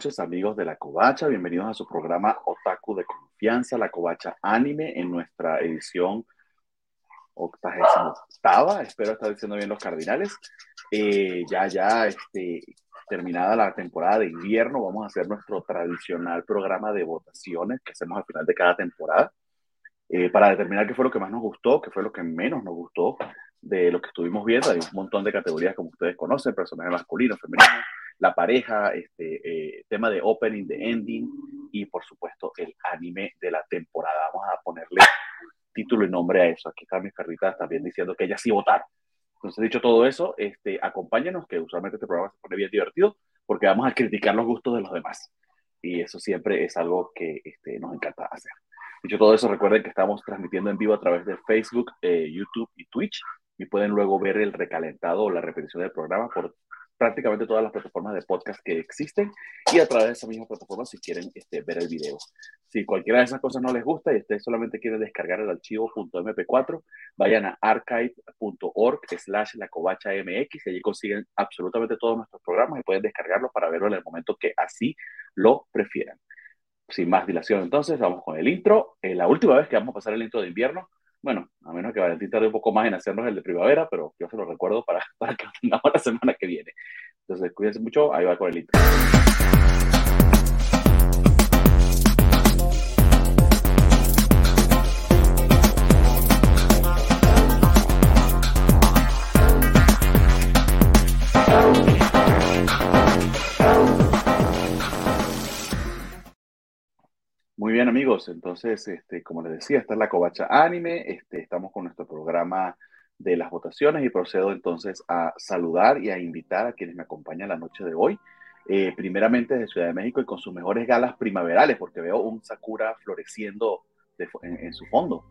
noches, amigos de La Covacha. Bienvenidos a su programa Otaku de Confianza, La Covacha Anime, en nuestra edición octava. Espero estar diciendo bien los cardinales. Eh, ya, ya, este, terminada la temporada de invierno, vamos a hacer nuestro tradicional programa de votaciones que hacemos al final de cada temporada. Eh, para determinar qué fue lo que más nos gustó, qué fue lo que menos nos gustó de lo que estuvimos viendo. Hay un montón de categorías como ustedes conocen, personajes masculinos, femeninos, la pareja, este eh, tema de opening, de ending y por supuesto el anime de la temporada. Vamos a ponerle título y nombre a eso. Aquí están mis perritas también diciendo que ellas sí votaron. Entonces, dicho todo eso, este, acompáñenos, que usualmente este programa se pone bien divertido, porque vamos a criticar los gustos de los demás. Y eso siempre es algo que este, nos encanta hacer. Dicho todo eso, recuerden que estamos transmitiendo en vivo a través de Facebook, eh, YouTube y Twitch. Y pueden luego ver el recalentado o la repetición del programa por prácticamente todas las plataformas de podcast que existen y a través de esa misma plataforma si quieren este, ver el video. Si cualquiera de esas cosas no les gusta y ustedes solamente quieren descargar el archivo .mp4, vayan a archive.org slash la covacha mx y allí consiguen absolutamente todos nuestros programas y pueden descargarlos para verlo en el momento que así lo prefieran. Sin más dilación, entonces, vamos con el intro. Eh, la última vez que vamos a pasar el intro de invierno bueno, a menos que Valentín tarde un poco más en hacernos el de primavera, pero yo se lo recuerdo para, para que lo tengamos la semana que viene. Entonces, cuídense mucho, ahí va con el intro. Muy bien amigos, entonces, este, como les decía, esta es la Covacha Anime, este, estamos con nuestro programa de las votaciones y procedo entonces a saludar y a invitar a quienes me acompañan la noche de hoy, eh, primeramente desde Ciudad de México y con sus mejores galas primaverales, porque veo un Sakura floreciendo en, su fondo.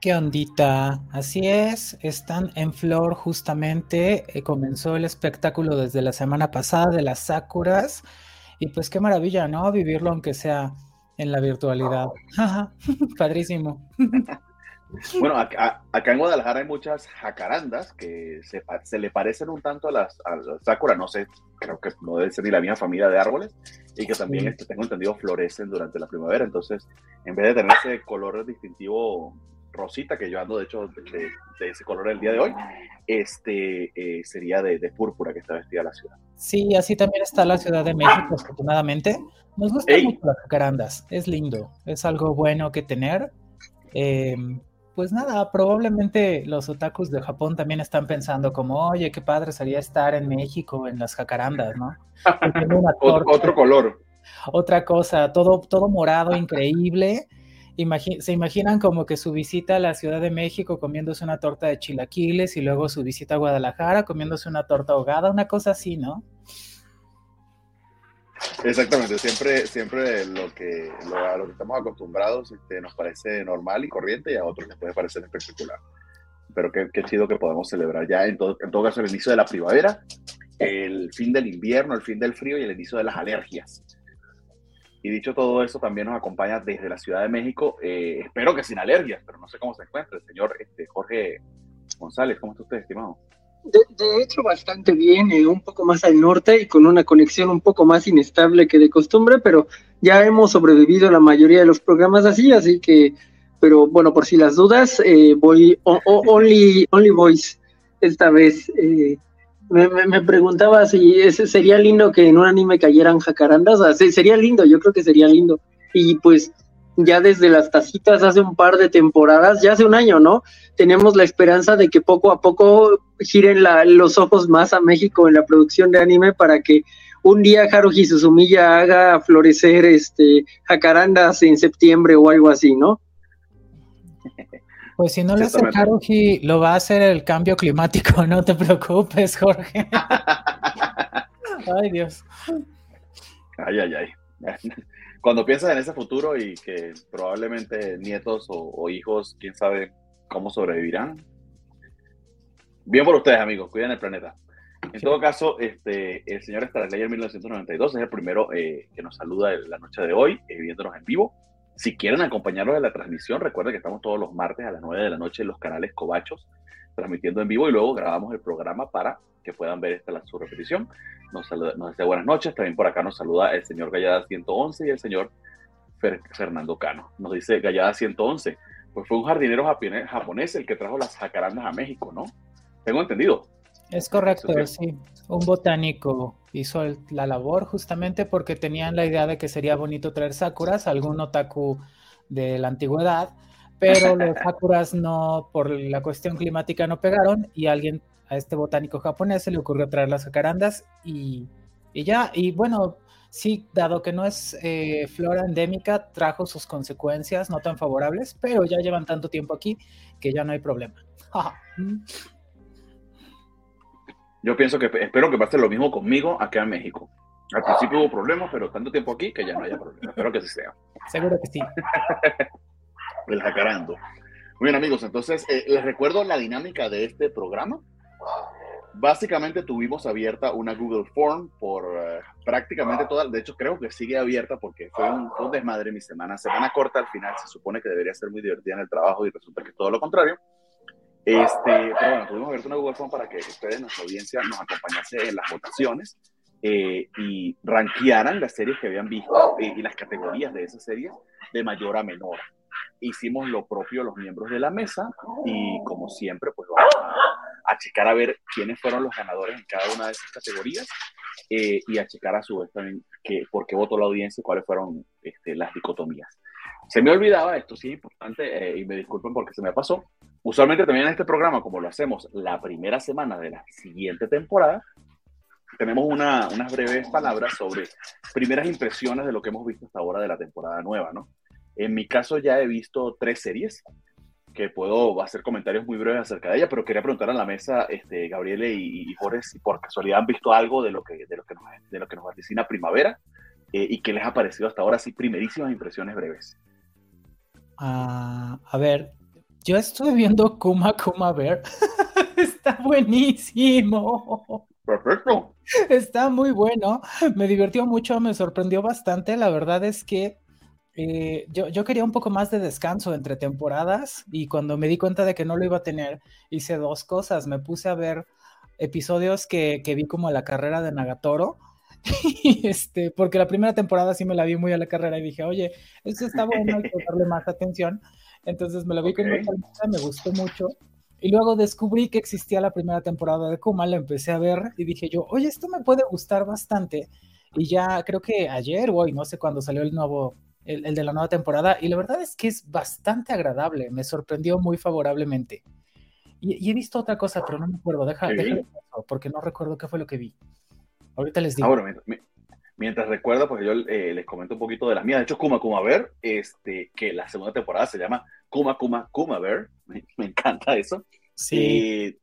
¿Qué ondita? Así es, están en flor justamente, eh, comenzó el espectáculo desde la semana pasada de las Sakuras y pues qué maravilla, ¿no? Vivirlo aunque sea en la virtualidad. Padrísimo. Bueno, acá, en Guadalajara hay muchas jacarandas que se, se le parecen un tanto a las, a sakura, no sé, creo que no debe ser ni la misma familia de árboles, y que también, este, tengo entendido, florecen durante la primavera. Entonces, en vez de tener ese color distintivo rosita, que yo ando de hecho de, ese color el día de hoy, este eh, sería de, de, púrpura que está vestida la ciudad. Sí, así también está la Ciudad de México, afortunadamente. Nos gustan mucho las jacarandas, es lindo, es algo bueno que tener. Em, pues nada, probablemente los otakus de Japón también están pensando como, oye, qué padre sería estar en México en las jacarandas, ¿no? otro color. Otra cosa, todo, todo morado, increíble. Se imaginan como que su visita a la Ciudad de México comiéndose una torta de chilaquiles y luego su visita a Guadalajara comiéndose una torta ahogada, una cosa así, ¿no? Exactamente, siempre, siempre lo que, a lo que estamos acostumbrados este, nos parece normal y corriente y a otros les puede parecer espectacular. Pero qué, chido que podemos celebrar ya en todo, en todo caso el inicio de la primavera, el fin del invierno, el fin del frío y el inicio de las alergias. Y dicho todo eso, también nos acompaña desde la Ciudad de México, eh, espero que sin alergias, pero no sé cómo se encuentra el señor este, Jorge González. ¿Cómo está usted, estimado? De, hecho, bastante bien, eh, un poco más al norte y con una conexión un poco más inestable que de costumbre, pero ya hemos sobrevivido la mayoría de los programas así, así que, pero bueno, por si las dudas, eh, voy only, only voice esta vez. Eh, me, preguntaba si ese sería lindo que en un anime cayeran jacarandas, o sería lindo, yo creo que sería lindo. Y pues ya desde las tacitas hace un par de temporadas, ya hace un año, ¿no? Tenemos la esperanza de que poco a poco giren los ojos más a México en la producción de anime para que un día Haruhi Suzumiya haga florecer este jacarandas en septiembre o algo así, ¿no? Pues si no lo hace Haruhi, lo va a hacer el cambio climático, no te preocupes, Jorge. ay, Dios. Ay, ay, ay cuando piensas en ese futuro y que probablemente nietos o, hijos, quién sabe cómo sobrevivirán, bien por ustedes, amigos, cuiden el planeta. En todo caso, este, el señor en 1992 es el primero eh, que nos saluda la noche de hoy, eh, viéndonos en vivo. Si quieren acompañarnos en la transmisión, recuerden que estamos todos los martes a las 9 de la noche en los canales Cobachos, transmitiendo en vivo y luego grabamos el programa para que puedan ver esta la, su repetición. Nos, saluda, nos dice buenas noches. También por acá nos saluda el señor Gallada 111 y el señor Fernando Cano. Nos dice Gallada 111. Pues fue un jardinero japonés el que trajo las jacarandas a México, ¿no? Tengo entendido. Es correcto, sí. Un botánico hizo la labor justamente porque tenían la idea de que sería bonito traer sakuras, algún otaku de la antigüedad, pero los sakuras no, por la cuestión climática no pegaron y alguien, a este botánico japonés se le ocurrió traer las jacarandas y, y ya, y bueno, sí, dado que no es eh, flora endémica, trajo sus consecuencias no tan favorables, pero ya llevan tanto tiempo aquí que ya no hay problema. Yo pienso que espero que pase lo mismo conmigo acá en México. Al principio hubo problemas, pero tanto tiempo aquí que ya no haya problemas. Espero que así sea. Seguro que sí. El jacarando. Muy bien, amigos, entonces eh, les recuerdo la dinámica de este programa. Básicamente tuvimos abierta una Google Form por uh, prácticamente toda, de hecho creo que sigue abierta porque fue un, fue un, desmadre mi semana, semana corta al final, se supone que debería ser muy divertida en el trabajo y resulta que es todo lo contrario. Este, pero bueno, tuvimos abierta una Google Form para que ustedes, nuestra audiencia, nos acompañase en las votaciones eh, y rankearan las series que habían visto eh, y las categorías de esas series de mayor a menor. Hicimos lo propio los miembros de la mesa y como siempre, pues vamos a, a checar a ver quiénes fueron los ganadores en cada una de esas categorías eh, y a checar a su vez también que, por qué votó la audiencia y cuáles fueron este, las dicotomías. Se me olvidaba, esto sí es importante, eh, y me disculpen porque se me pasó. Usualmente también en este programa, como lo hacemos la primera semana de la siguiente temporada, tenemos una, unas breves palabras sobre primeras impresiones de lo que hemos visto hasta ahora de la temporada nueva, ¿no? En mi caso ya he visto tres series que puedo hacer comentarios muy breves acerca de ella, pero quería preguntar a la mesa, este, Gabriele y, y Jorge, si por casualidad han visto algo de lo que, de lo que, nos, de lo que nos vaticina Primavera eh, y qué les ha parecido hasta ahora, así primerísimas impresiones breves. Uh, a ver, yo estuve viendo Kuma Kuma Bear. Está buenísimo. Perfecto. Está muy bueno. Me divirtió mucho, me sorprendió bastante. La verdad es que eh, yo, yo, quería un poco más de descanso entre temporadas y cuando me di cuenta de que no lo iba a tener, hice dos cosas. Me puse a ver episodios que, que vi como la carrera de Nagatoro este, porque la primera temporada sí me la vi muy a la carrera y dije, oye, esto está bueno, hay que darle más atención. Entonces me la vi okay. con mucha me gustó mucho. Y luego descubrí que existía la primera temporada de Kuma, la empecé a ver y dije yo, oye, esto me puede gustar bastante. Y ya creo que ayer o hoy, no sé cuándo salió el nuevo, el, el, de la nueva temporada, y la verdad es que es bastante agradable, me sorprendió muy favorablemente. Y, y he visto otra cosa, pero no me acuerdo, deja, sí. déjalo, porque no recuerdo qué fue lo que vi. Ahorita les digo. Ah, bueno, mientras, mientras recuerdo, porque yo eh, les comento un poquito de las mías. De hecho, Kuma Kuma Bear, este, que la segunda temporada se llama Kuma Kuma Kuma Bear. Me, me encanta eso. Sí. Eh,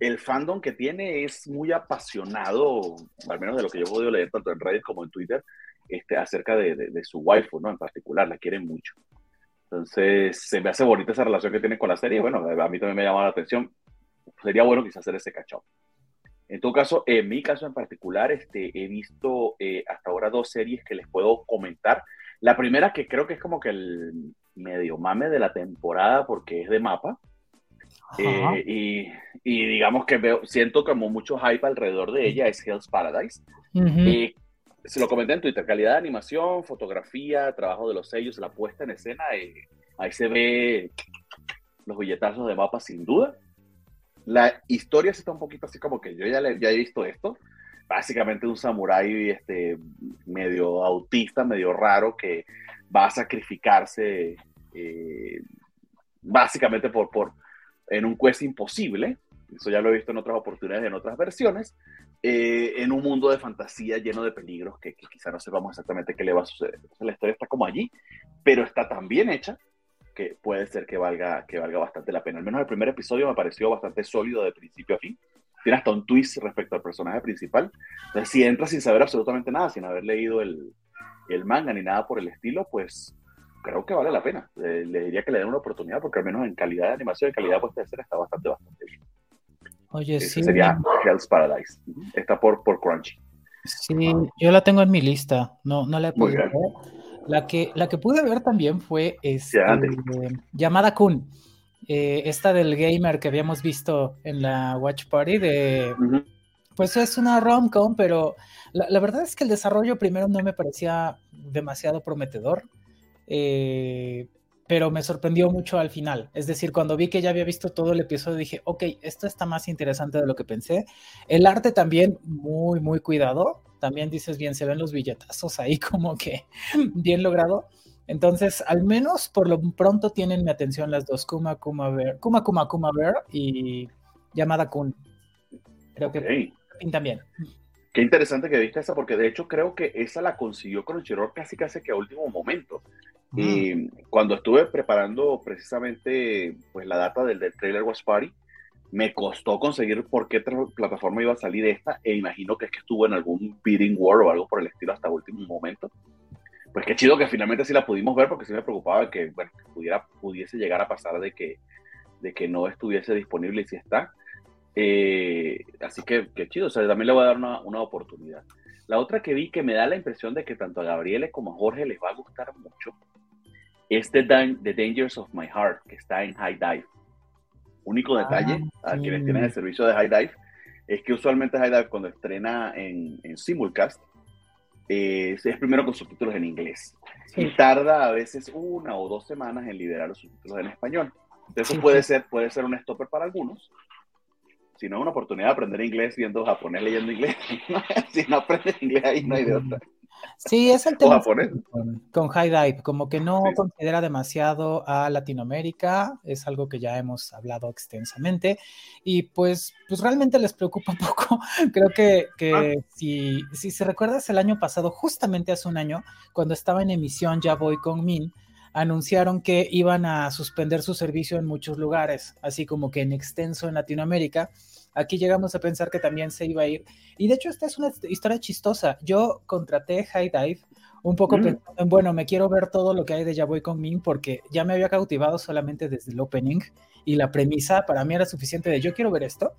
el fandom que tiene es muy apasionado, al menos de lo que yo he podido leer tanto en Reddit como en Twitter, este, acerca de, de, de, su waifu, ¿no? En particular, la quieren mucho. Entonces, se me hace bonita esa relación que tiene con la serie. Bueno, a mí también me llama la atención. Sería bueno quizás hacer ese cachón. En todo caso, en mi caso en particular, este, he visto eh, hasta ahora dos series que les puedo comentar. La primera que creo que es como que el medio mame de la temporada porque es de mapa. Eh, y, y, digamos que veo, siento como mucho hype alrededor de ella, es Hell's Paradise. Uh -huh. eh, se lo comenté en Twitter, calidad de animación, fotografía, trabajo de los sellos, la puesta en escena, eh, ahí se ve los billetazos de mapa sin duda. La historia está un poquito así como que yo ya, le, ya he visto esto. Básicamente un samurái este, medio autista, medio raro, que va a sacrificarse eh, básicamente por, por, en un quest imposible. Eso ya lo he visto en otras oportunidades, en otras versiones. Eh, en un mundo de fantasía lleno de peligros que, que, quizá no sepamos exactamente qué le va a suceder. Entonces, la historia está como allí, pero está tan bien hecha que puede ser que valga, que valga bastante la pena. Al menos el primer episodio me pareció bastante sólido de principio a fin. Tiene hasta un twist respecto al personaje principal. Entonces, si entras sin saber absolutamente nada, sin haber leído el, el manga ni nada por el estilo, pues creo que vale la pena. Le, le, diría que le den una oportunidad porque al menos en calidad de animación, en calidad puesta de ser, está bastante, bastante bien. Oye, Ese sí. Sería Hell's Paradise. Está por, por Crunchy. Sí, yo la tengo en mi lista. No, no la he podido ver. La que, la que pude ver también fue este, Llamada Kun. Eh, esta del gamer que habíamos visto en la Watch Party de... Pues es una rom-com, pero la, verdad es que el desarrollo primero no me parecía demasiado prometedor. Eh, pero me sorprendió mucho al final. Es decir, cuando vi que ya había visto todo el episodio, dije, ok, esto está más interesante de lo que pensé. El arte también muy, muy cuidado. También dices bien, se ven los billetazos ahí como que bien logrado. Entonces, al menos por lo pronto tienen mi atención las dos, Kuma Kuma Bear, Kuma Kuma Kuma Bear y Llamada Kun. Creo que pintan bien. Qué interesante que viste esa, porque de hecho creo que esa la consiguió Crunchyroll casi casi que a último momento. Y cuando estuve preparando precisamente pues, la data del, del trailer Was Party, me costó conseguir por qué plataforma iba a salir esta, e imagino que es que estuvo en algún bidding war o algo por el estilo hasta último momento. Pues qué chido que finalmente sí la pudimos ver, porque sí me preocupaba que, pudiera, pudiese llegar a pasar de que, de que no estuviese disponible y si está. Eh, así que qué chido, o sea, también le voy a dar una, una oportunidad. La otra que vi que me da la impresión de que tanto a Gabriele como a Jorge les va a gustar mucho es The, Dangers of My Heart, que está en High Dive. Único ah, detalle a quienes tienen el servicio de High Dive es que usualmente High Dive cuando estrena en, en simulcast es primero con subtítulos en inglés. Y tarda a veces una o dos semanas en liberar los subtítulos en español. Entonces eso puede ser, puede ser un stopper para algunos, si no es una oportunidad de aprender inglés viendo japonés leyendo inglés, si no aprendes inglés ahí no hay de otra. Sí, es el tema con, High Dive, como que no considera demasiado a Latinoamérica, es algo que ya hemos hablado extensamente, y pues, pues realmente les preocupa un poco. Creo que, que ah. si, si se recuerdas el año pasado, justamente hace un año, cuando estaba en emisión Ya Voy con Min, anunciaron que iban a suspender su servicio en muchos lugares, así como que en extenso en Latinoamérica aquí llegamos a pensar que también se iba a ir. Y de hecho, esta es una historia chistosa. Yo contraté High Dive un poco mm. pensando en, bueno, me quiero ver todo lo que hay de Ya Voy con Min porque ya me había cautivado solamente desde el opening y la premisa para mí era suficiente de yo quiero ver esto.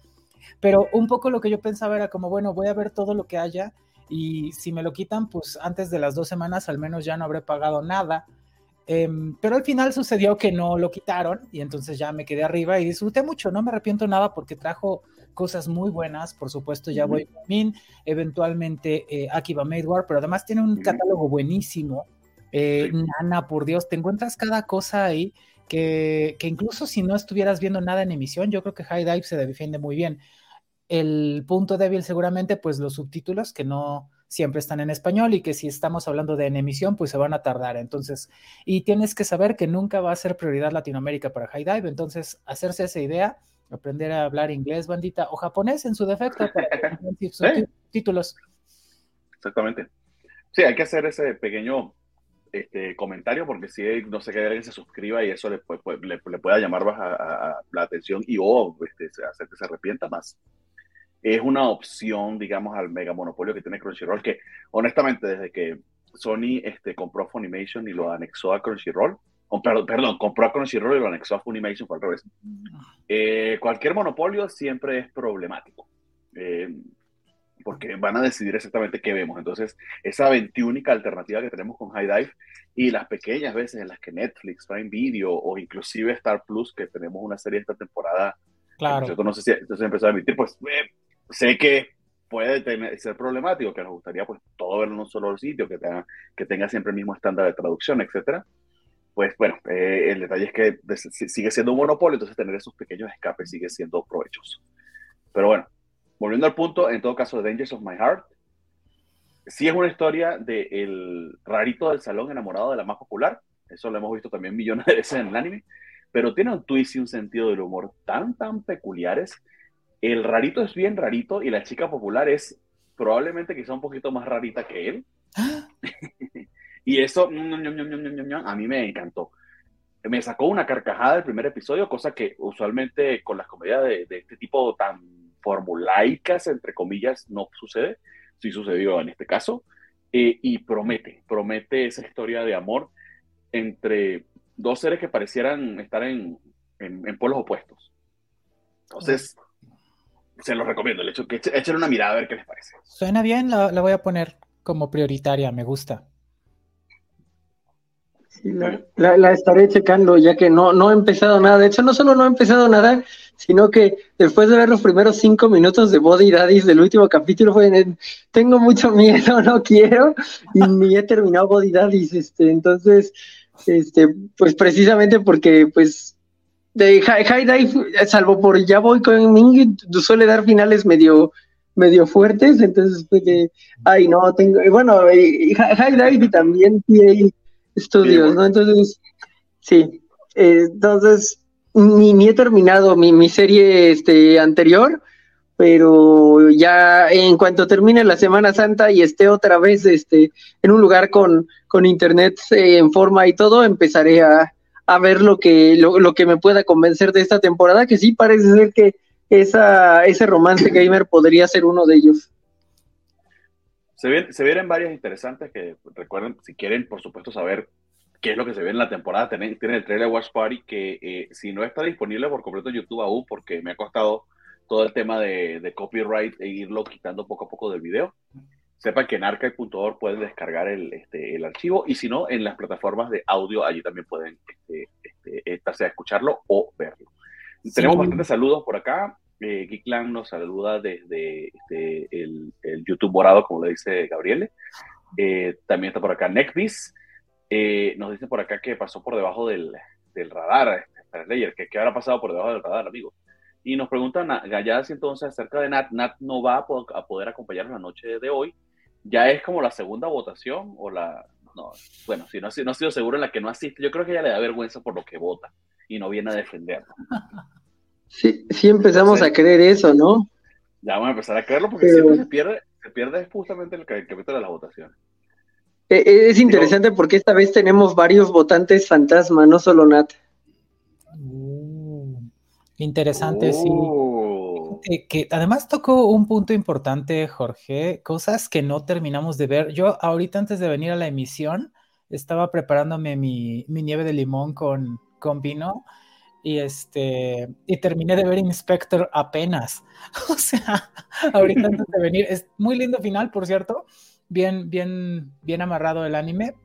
Pero un poco lo que yo pensaba era como, bueno, voy a ver todo lo que haya y si me lo quitan, pues antes de las dos semanas al menos ya no habré pagado nada. Em, pero al final sucedió que no lo quitaron y entonces ya me quedé arriba y disfruté mucho, no me arrepiento nada porque trajo cosas muy buenas, por supuesto, ya voy a Min, eventualmente eh, Akiba War, pero además tiene un catálogo buenísimo. Eh, Nana, por Dios, te encuentras cada cosa ahí que, que, incluso si no estuvieras viendo nada en emisión, yo creo que High Dive se defiende muy bien. El punto débil seguramente, pues los subtítulos que no siempre están en español y que si estamos hablando de en emisión, pues se van a tardar. Entonces, y tienes que saber que nunca va a ser prioridad Latinoamérica para High Dive, entonces hacerse esa idea aprender a hablar inglés, bandita, o japonés en su defecto para títulos. Exactamente. Sí, hay que hacer ese pequeño este, comentario porque si no sé que alguien se suscriba y eso le, le, pueda llamar baja la atención y o este, hacer que se arrepienta más. Es una opción, digamos, al mega monopolio que tiene Crunchyroll, que honestamente desde que Sony este, compró Funimation y lo anexó a Crunchyroll, perdón, perdón, compró a Crunchyroll y lo anexó a Funimation, fue al revés. Eh, cualquier monopolio siempre es problemático, eh, porque van a decidir exactamente qué vemos. Entonces, esa veintiúnica alternativa que tenemos con High Dive y las pequeñas veces en las que Netflix, Prime Video o inclusive Star Plus, que tenemos una serie esta temporada, claro. no sé si entonces empezó a emitir, pues eh, sé que puede tener, ser problemático, que nos gustaría pues todo verlo en un solo sitio, que tenga, que tenga siempre el mismo estándar de traducción, etcétera pues bueno, eh, el detalle es que sigue siendo un monopolio, entonces tener esos pequeños escapes sigue siendo provechoso. Pero bueno, volviendo al punto, en todo caso, Dangers of My Heart, sí es una historia del el rarito del salón enamorado de la más popular, eso lo hemos visto también millones de veces en el anime, pero tiene un twist y un sentido del humor tan, tan peculiares. El rarito es bien rarito y la chica popular es probablemente quizá un poquito más rarita que él. Y eso a mí me encantó. Me sacó una carcajada del primer episodio, cosa que usualmente con las comedias de, este tipo tan formulaicas, entre comillas, no sucede. Sí sucedió en este caso. Eh, y promete, promete esa historia de amor entre dos seres que parecieran estar en, polos opuestos. Entonces, se los recomiendo. Le echo, que echen una mirada a ver qué les parece. Suena bien, la voy a poner como prioritaria, me gusta. La, estaré checando ya que no, no he empezado nada. De hecho, no solo no he empezado nada, sino que después de ver los primeros cinco minutos de Body Daddies del último capítulo, fue tengo mucho miedo, no quiero, y ni he terminado Body Daddies. Este, entonces, este, pues precisamente porque, pues, de High Dive, salvo por ya voy con Ming, suele dar finales medio medio fuertes, entonces pues de, ay no, tengo, bueno, High Dive y también estudios, ¿no? Entonces, sí, eh, entonces ni, ni he terminado mi, mi, serie este, anterior, pero ya en cuanto termine la Semana Santa y esté otra vez este, en un lugar con, con internet eh, en forma y todo, empezaré a, a ver lo que, lo, lo, que me pueda convencer de esta temporada, que sí parece ser que esa, ese romance gamer podría ser uno de ellos. Se, se vienen varias interesantes que recuerden, si quieren, por supuesto, saber qué es lo que se ve en la temporada, tienen, el trailer Watch Party que eh, si no está disponible por completo en YouTube aún, porque me ha costado todo el tema de, copyright e irlo quitando poco a poco del video, sepan que en archive.org pueden descargar el, este, el archivo y si no, en las plataformas de audio allí también pueden este, este, escucharlo o verlo. Tenemos bastantes saludos por acá. Eh, Geekland nos saluda desde este, el, YouTube morado, como le dice Gabriele. Eh, también está por acá Neckvis. Eh, nos dice por acá que pasó por debajo del, del radar, este, que, que habrá pasado por debajo del radar, amigo. Y nos preguntan Galladas entonces acerca de Nat. Nat no va a, poder acompañarnos la noche de hoy. Ya es como la segunda votación o la... No, bueno, si no, si no ha sido seguro en la que no asiste, yo creo que ella le da vergüenza por lo que vota y no viene a defenderlo. Sí, sí empezamos a creer eso, ¿no? Ya vamos a empezar a creerlo porque siempre se pierde, se pierde justamente el capítulo de las votaciones. E, es interesante porque esta vez tenemos varios votantes fantasma, no solo Nat. Uh, interesante, sí. Oh. Que además tocó un punto importante, Jorge, cosas que no terminamos de ver. Yo ahorita antes de venir a la emisión estaba preparándome mi, mi nieve de limón con, con vino y este y terminé de ver Inspector apenas. O sea, ahorita antes de venir, es muy lindo final, por cierto, bien, bien, bien amarrado el anime.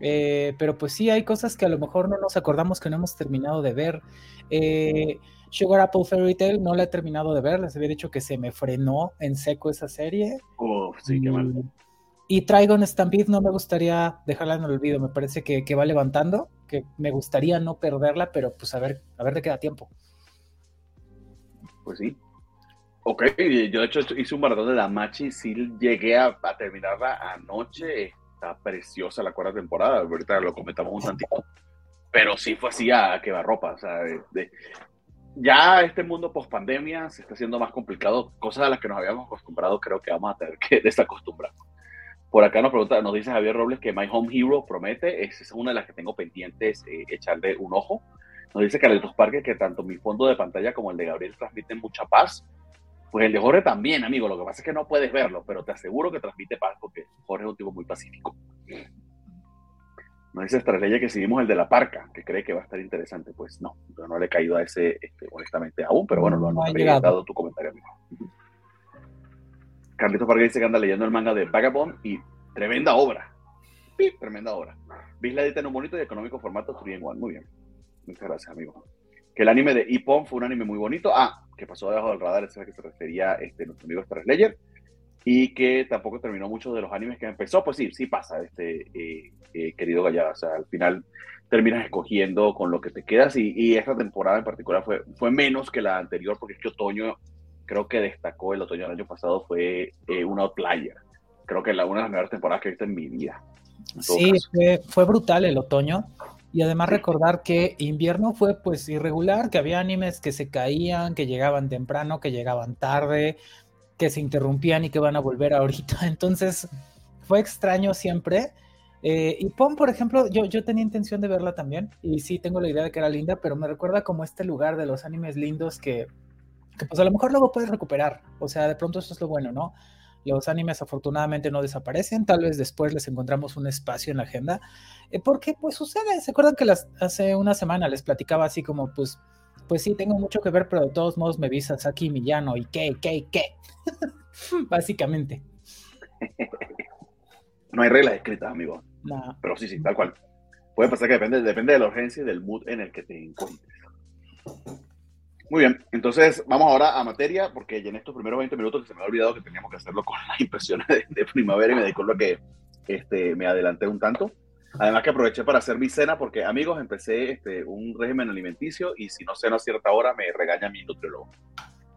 Eh, pero pues sí, hay cosas que a lo mejor no nos acordamos que no hemos terminado de ver. Eh, Sugar Apple Fairy Tail no la he terminado de ver, les había dicho que se me frenó en seco esa serie. sí, qué mal. Y Trigon Stampede no me gustaría dejarla en el olvido, me parece que, que, va levantando, que me gustaría no perderla, pero pues a ver, a ver de queda tiempo. Pues sí. Ok, yo de hecho hice un maratón de la Machi, sí llegué a, terminarla anoche, está preciosa la cuarta temporada, ahorita lo comentamos un tantito, pero sí fue así a, que va ropa, o sea, ya este mundo post pandemia se está haciendo más complicado, cosas a las que nos habíamos acostumbrado creo que vamos a tener que desacostumbrar. Por acá nos pregunta, nos dice Javier Robles que My Home Hero promete, esa es una de las que tengo pendientes, eh, echarle un ojo. Nos dice Carlitos Parque que tanto mi fondo de pantalla como el de Gabriel transmiten mucha paz. Pues el de Jorge también, amigo. Lo que pasa es que no puedes verlo, pero te aseguro que transmite paz porque Jorge es un tipo muy pacífico. Nos dice Estrella que seguimos el de la parca, que cree que va a estar interesante. Pues no, yo no le he caído a ese este, honestamente aún, pero bueno, lo no, no dado tu comentario, amigo. Carlitos Parque dice que anda leyendo el manga de Vagabond y tremenda obra. tremenda obra. la edita en un bonito y económico formato 3 One. Muy bien. Muchas gracias, amigo. Que el anime de Ippon fue un anime muy bonito. Ah, que pasó debajo del radar, ese es que se refería este, nuestro amigo Star Slayer. Y que tampoco terminó mucho de los animes que empezó. Pues sí, sí pasa, este eh, eh, querido Gallada. O sea, al final terminas escogiendo con lo que te quedas. Y, y, esta temporada en particular fue, fue menos que la anterior, porque es que otoño creo que destacó el otoño del año pasado fue eh, un outlier. Creo que la, una de las mejores temporadas que he visto en mi vida. sí, fue, brutal el otoño. Y además recordar que invierno fue pues irregular, que había animes que se caían, que llegaban temprano, que llegaban tarde, que se interrumpían y que van a volver ahorita. Entonces fue extraño siempre. Eh, y Pon, por ejemplo, yo, yo tenía intención de verla también, y sí tengo la idea de que era linda, pero me recuerda como este lugar de los animes lindos que pues a lo mejor luego puedes recuperar. O sea, de pronto eso es lo bueno, ¿no? Los animes afortunadamente no desaparecen, tal vez después les encontramos un espacio en la agenda, eh, porque pues sucede, ¿se acuerdan que las, hace una semana les platicaba así como pues, pues sí, tengo mucho que ver, pero de todos modos me visas aquí Millano y qué, qué, qué, básicamente. No hay reglas escritas, amigo. No. Pero sí, sí, tal cual. Puede pasar que depende, depende de la urgencia y del mood en el que te encuentres. Muy bien, entonces vamos ahora a materia, porque ya en estos primeros 20 minutos que se me ha olvidado que teníamos que hacerlo con las impresiones de, primavera y me disculpo que este, me adelanté un tanto. Además que aproveché para hacer mi cena porque, amigos, empecé este, un régimen alimenticio y si no ceno a cierta hora me regaña mi nutriólogo.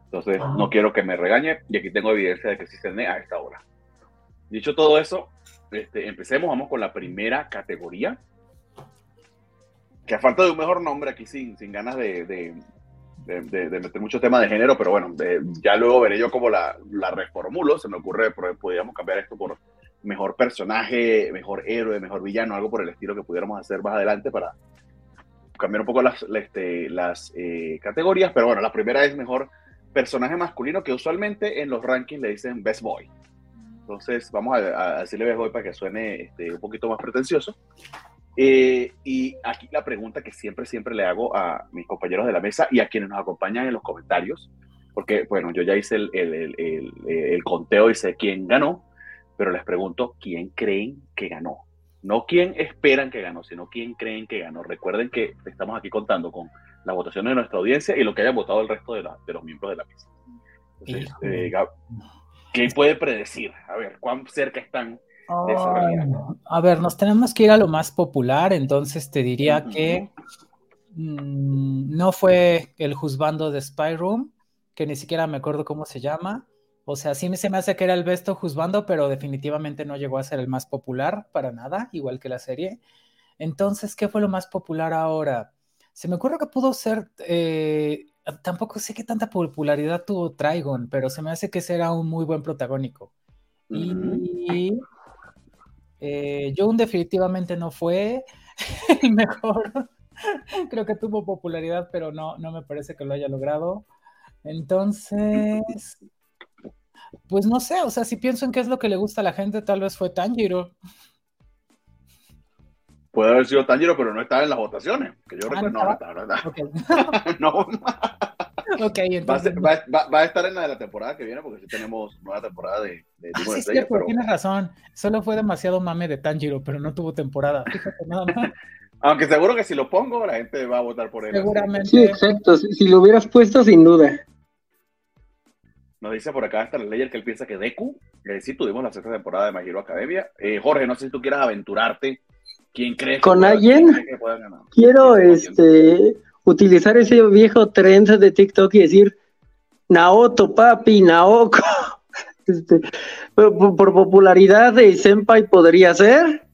Entonces, no quiero que me regañe y aquí tengo evidencia de que sí cené a esta hora. Dicho todo eso, este, empecemos, vamos con la primera categoría. Que a falta de un mejor nombre aquí, sin, sin ganas de, de, de, meter mucho tema de género, pero bueno, ya luego veré yo cómo la, la reformulo. Se me ocurre, podríamos cambiar esto por mejor personaje, mejor héroe, mejor villano, algo por el estilo que pudiéramos hacer más adelante para cambiar un poco las, este, las eh, categorías. Pero bueno, la primera es mejor personaje masculino, que usualmente en los rankings le dicen Best Boy. Entonces, vamos a, decirle Best Boy para que suene este, un poquito más pretencioso. Eh, y aquí la pregunta que siempre, siempre le hago a mis compañeros de la mesa y a quienes nos acompañan en los comentarios, porque, bueno, yo ya hice el, el, el, el conteo y sé quién ganó, pero les pregunto, ¿quién creen que ganó? No quién esperan que ganó, sino quién creen que ganó. Recuerden que estamos aquí contando con la votación de nuestra audiencia y lo que haya votado el resto de, los miembros de la mesa. Entonces, eh, ¿Qué puede predecir? A ver, ¿cuán cerca están de A ver, nos tenemos que ir a lo más popular, entonces te diría que mm, no fue el juzgando de Spy Room, que ni siquiera me acuerdo cómo se llama. O sea, sí se me hace que era el Besto juzgando, pero definitivamente no llegó a ser el más popular para nada, igual que la serie. Entonces, ¿qué fue lo más popular ahora? Se me ocurre que pudo ser, eh, tampoco sé qué tanta popularidad tuvo Trigon, pero se me hace que será un muy buen protagónico. Y eh, June definitivamente no fue el mejor. Creo que tuvo popularidad, pero no, no me parece que lo haya logrado. Entonces, pues no sé, o sea, si pienso en qué es lo que le gusta a la gente, tal vez fue Tanjiro. Puede haber sido Tanjiro, pero no estaba en las votaciones. Que yo ah, recuerdo, no, no está, ¿verdad? no. Ok, entonces... va, a, va, va, a estar en la de la temporada que viene, porque sí tenemos nueva temporada de, de ah, sí, sí, pero... tienes razón. Solo fue demasiado mame de Tanjiro, pero no tuvo temporada. Fíjate nada más. Aunque seguro que si lo pongo, la gente va a votar por él. Seguramente. Sí, exacto. Si lo hubieras puesto, sin duda. Nos dice por acá hasta el Layer que él piensa que Deku, que sí tuvimos la sexta temporada de My Hero Academia. Eh, Jorge, no sé si tú quieras aventurarte. ¿Quién crees ¿Con alguien? Quiero este, utilizar ese viejo trend de TikTok y decir Naoto, papi, Naoko. Este, por, popularidad de Senpai podría ser.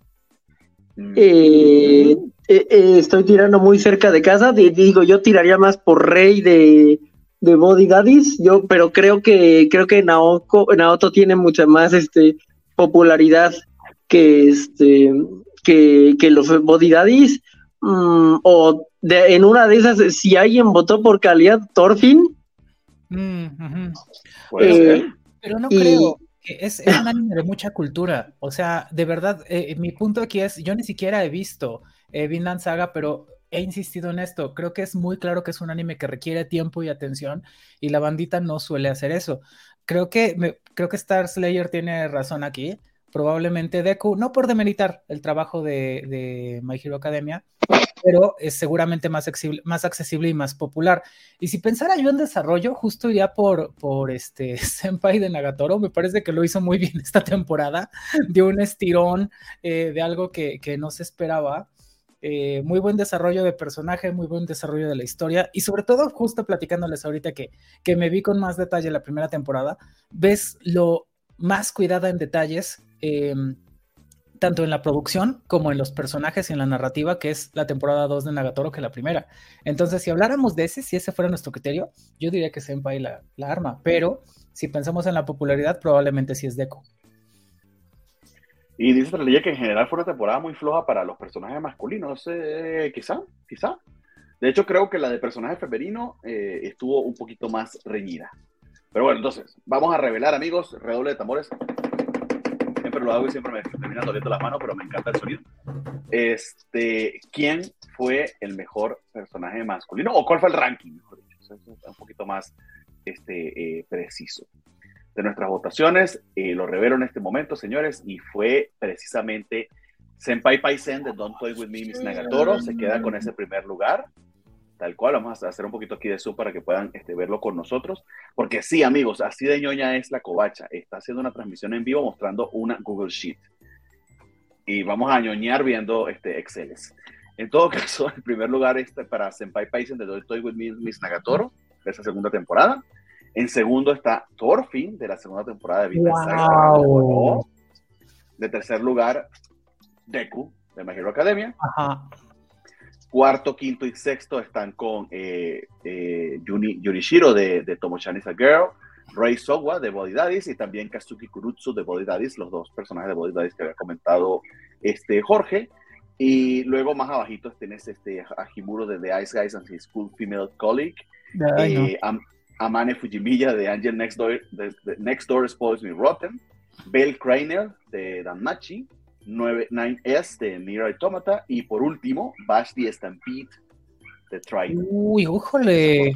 Mm. Eh, eh, estoy tirando muy cerca de casa. digo, yo tiraría más por Rey de de Body Daddies, yo, pero creo que creo que Naoko, Naoto tiene mucha más este popularidad que este que, que los Body Daddies mm, o de, en una de esas si alguien votó por calidad Thorfinn mm, eh, pero no creo que es, es, un anime de mucha cultura o sea de verdad eh, mi punto aquí es yo ni siquiera he visto eh, Vinland Saga pero he insistido en esto. Creo que es muy claro que es un anime que requiere tiempo y atención y la bandita no suele hacer eso. Creo que, creo que Star Slayer tiene razón aquí. Probablemente Deku, no por demeritar el trabajo de, de My Hero Academia, pero es seguramente más accesible, más accesible y más popular. Y si pensara yo en desarrollo, justo iría por, por este Senpai de Nagatoro. Me parece que lo hizo muy bien esta temporada. Dio un estirón eh, de algo que, que no se esperaba. Eh, muy buen desarrollo de personaje, muy buen desarrollo de la historia y sobre todo justo platicándoles ahorita que, que me vi con más detalle la primera temporada, ves lo más cuidada en detalles, em, tanto en la producción como en los personajes y en la narrativa, que es la temporada 2 de Nagatoro que la primera. Entonces, si habláramos de ese, si ese fuera nuestro criterio, yo diría que Senpai la, la arma, pero si pensamos en la popularidad, probablemente sí es Deco. Y dice ley que en general fue una temporada muy floja para los personajes masculinos. Eh, quizá, quizá. De hecho, creo que la de personaje femenino eh, estuvo un poquito más reñida. Pero bueno, entonces, vamos a revelar, amigos, redoble de tambores. Lo hago y siempre me termina doliendo las manos, pero me encanta el sonido. Este, ¿quién fue el mejor personaje masculino? ¿O cuál fue el ranking? Eso es un poquito más este, eh, preciso de nuestras votaciones. Eh, lo revelo en este momento, señores, y fue precisamente Senpai Paisen de Don't Play With Me, Miss Nagatoro, se queda con ese primer lugar. Tal cual, vamos a hacer un poquito aquí de zoom para que puedan este, verlo con nosotros. Porque sí, amigos, así de ñoña es la covacha. Está haciendo una transmisión en vivo mostrando una Google Sheet. Y vamos a ñoñar viendo este, Exceles. En todo caso, el primer lugar este para Senpai Paisen de Play With Me, Miss Nagatoro, de esa segunda temporada. En segundo está Thorfinn, de la segunda temporada de Vida wow. De tercer lugar, Deku, de My Hero Academia. Cuarto, quinto y sexto están con eh, eh, Yurishiro de, de Tomo-chan a Girl, Rei Sowa de Body Daddies y también Kazuki Kurutsu de Body Daddies, los dos personajes de Body Daddies que había comentado este Jorge. Y luego más abajito tienes este, a Himuro de The Ice Guys and His School Female Colleague. Eh, Amane Fujimiya de Angel Next Door, de, Next Door Spoils Me Rotten, Bell Crainer de Danmachi, 9S de Nier Automata y por último Bash the Stampede de Try. Uy, ¡újole!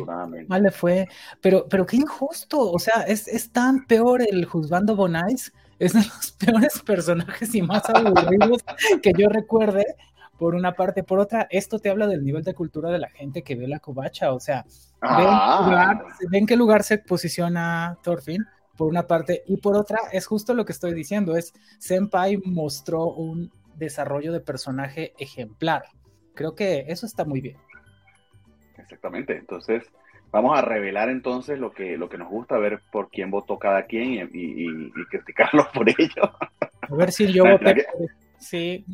Mal le fue. Pero, pero qué injusto. O sea, es, es tan peor el Juzgando Bonais. Es de los peores personajes y más aburridos que yo recuerde por una parte. Por otra, esto te habla del nivel de cultura de la gente que ve la covacha, o sea, ah. ven, qué lugar se posiciona Thorfinn, por una parte, y por otra, es justo lo que estoy diciendo, es Senpai mostró un desarrollo de personaje ejemplar. Creo que eso está muy bien. Exactamente, entonces vamos a revelar entonces lo que, lo que nos gusta, ver por quién votó cada quien y, criticarlo por ello. A ver si yo voté. Sí,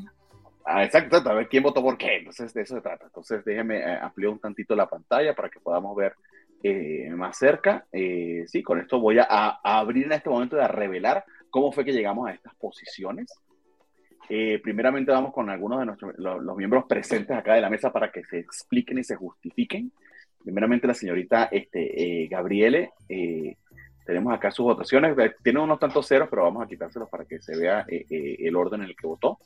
Ah, exacto, a ver quién votó por qué. Entonces, de eso se trata. Entonces, déjeme eh, ampliar un tantito la pantalla para que podamos ver eh, más cerca. Eh, sí, con esto voy a, abrir en este momento de revelar cómo fue que llegamos a estas posiciones. primeramente vamos con algunos de nuestros, los, miembros presentes acá de la mesa para que se expliquen y se justifiquen. Primeramente la señorita este, Gabriele, tenemos acá sus votaciones, tiene unos tantos ceros, pero vamos a quitárselos para que se vea el orden en el que votó.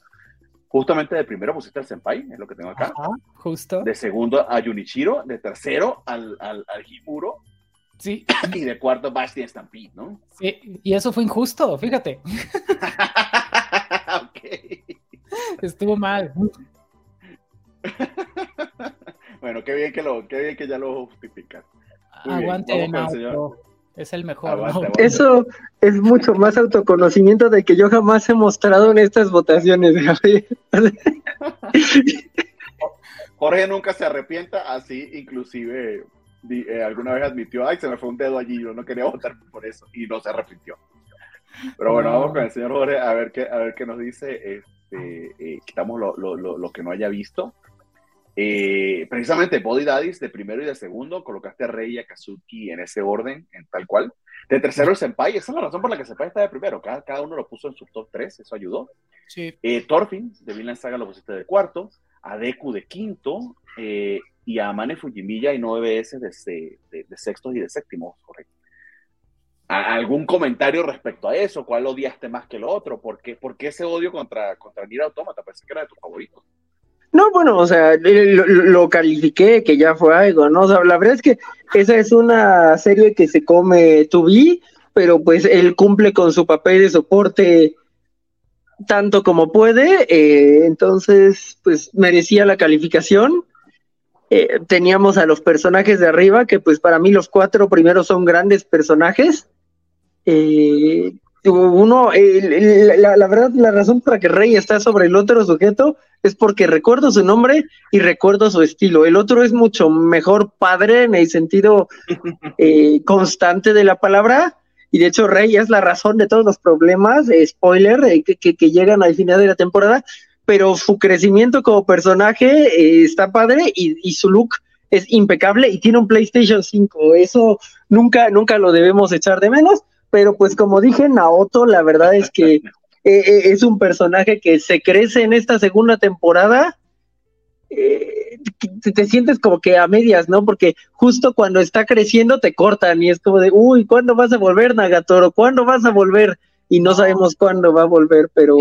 Justamente de primero pusiste al Senpai, es lo que tengo acá. justo. De segundo a Junichiro, de tercero al, al, al Himuro. Sí. Y de cuarto Basti Stampede, ¿no? Sí, y eso fue injusto, fíjate. ok. Estuvo mal. bueno, qué bien que lo, qué bien que ya lo justificas. Aguante, no, es el mejor. Eso es mucho más autoconocimiento de que yo jamás he mostrado en estas votaciones, Jorge nunca se arrepienta, así inclusive eh, alguna vez admitió, ay, se me fue un dedo allí, yo no quería votar por eso, y no se arrepintió. Pero bueno, vamos con el señor Jorge a ver qué, a ver qué nos dice. Este, eh, quitamos lo, lo, lo, que no haya visto. Eh, precisamente Body Daddies de primero y de segundo, colocaste a Rey y a Kazuki en ese orden, en tal cual. De tercero el Senpai, esa es la razón por la que Senpai está de primero, cada, cada uno lo puso en su top 3, eso ayudó. Sí. Eh, Thorfinn de Vinland Saga lo pusiste de cuarto, a Deku de quinto, eh, y a Mane Fujimiya y 9S de, de, de sextos y de séptimos, correcto. ¿Algún comentario respecto a eso? ¿Cuál odiaste más que lo otro? ¿Por qué, por qué ese odio contra, contra Nier Automata? Parece que era de tus favoritos. No, bueno, o sea, lo, califiqué, que ya fue algo, ¿no? O sea, la verdad es que esa es una serie que se come tu vi, pero pues él cumple con su papel de soporte tanto como puede, eh, entonces, pues merecía la calificación. Eh, teníamos a los personajes de arriba, que pues para mí los cuatro primeros son grandes personajes. Eh, uno, la, la, verdad, la razón para que Rey está sobre el otro sujeto es porque recuerdo su nombre y recuerdo su estilo. El otro es mucho mejor padre en el sentido eh, constante de la palabra. Y de hecho, Rey es la razón de todos los problemas, eh, spoiler, eh, que, que, llegan al final de la temporada. Pero su crecimiento como personaje está padre y, y su look es impecable y tiene un PlayStation 5. Eso nunca, nunca lo debemos echar de menos pero pues como dije, Naoto, la verdad es que eh, eh, es un personaje que se crece en esta segunda temporada. Eh, te, sientes como que a medias, ¿no? Porque justo cuando está creciendo te cortan y es como de, uy, ¿cuándo vas a volver, Nagatoro? ¿Cuándo vas a volver? Y no, sabemos cuándo va a volver, pero...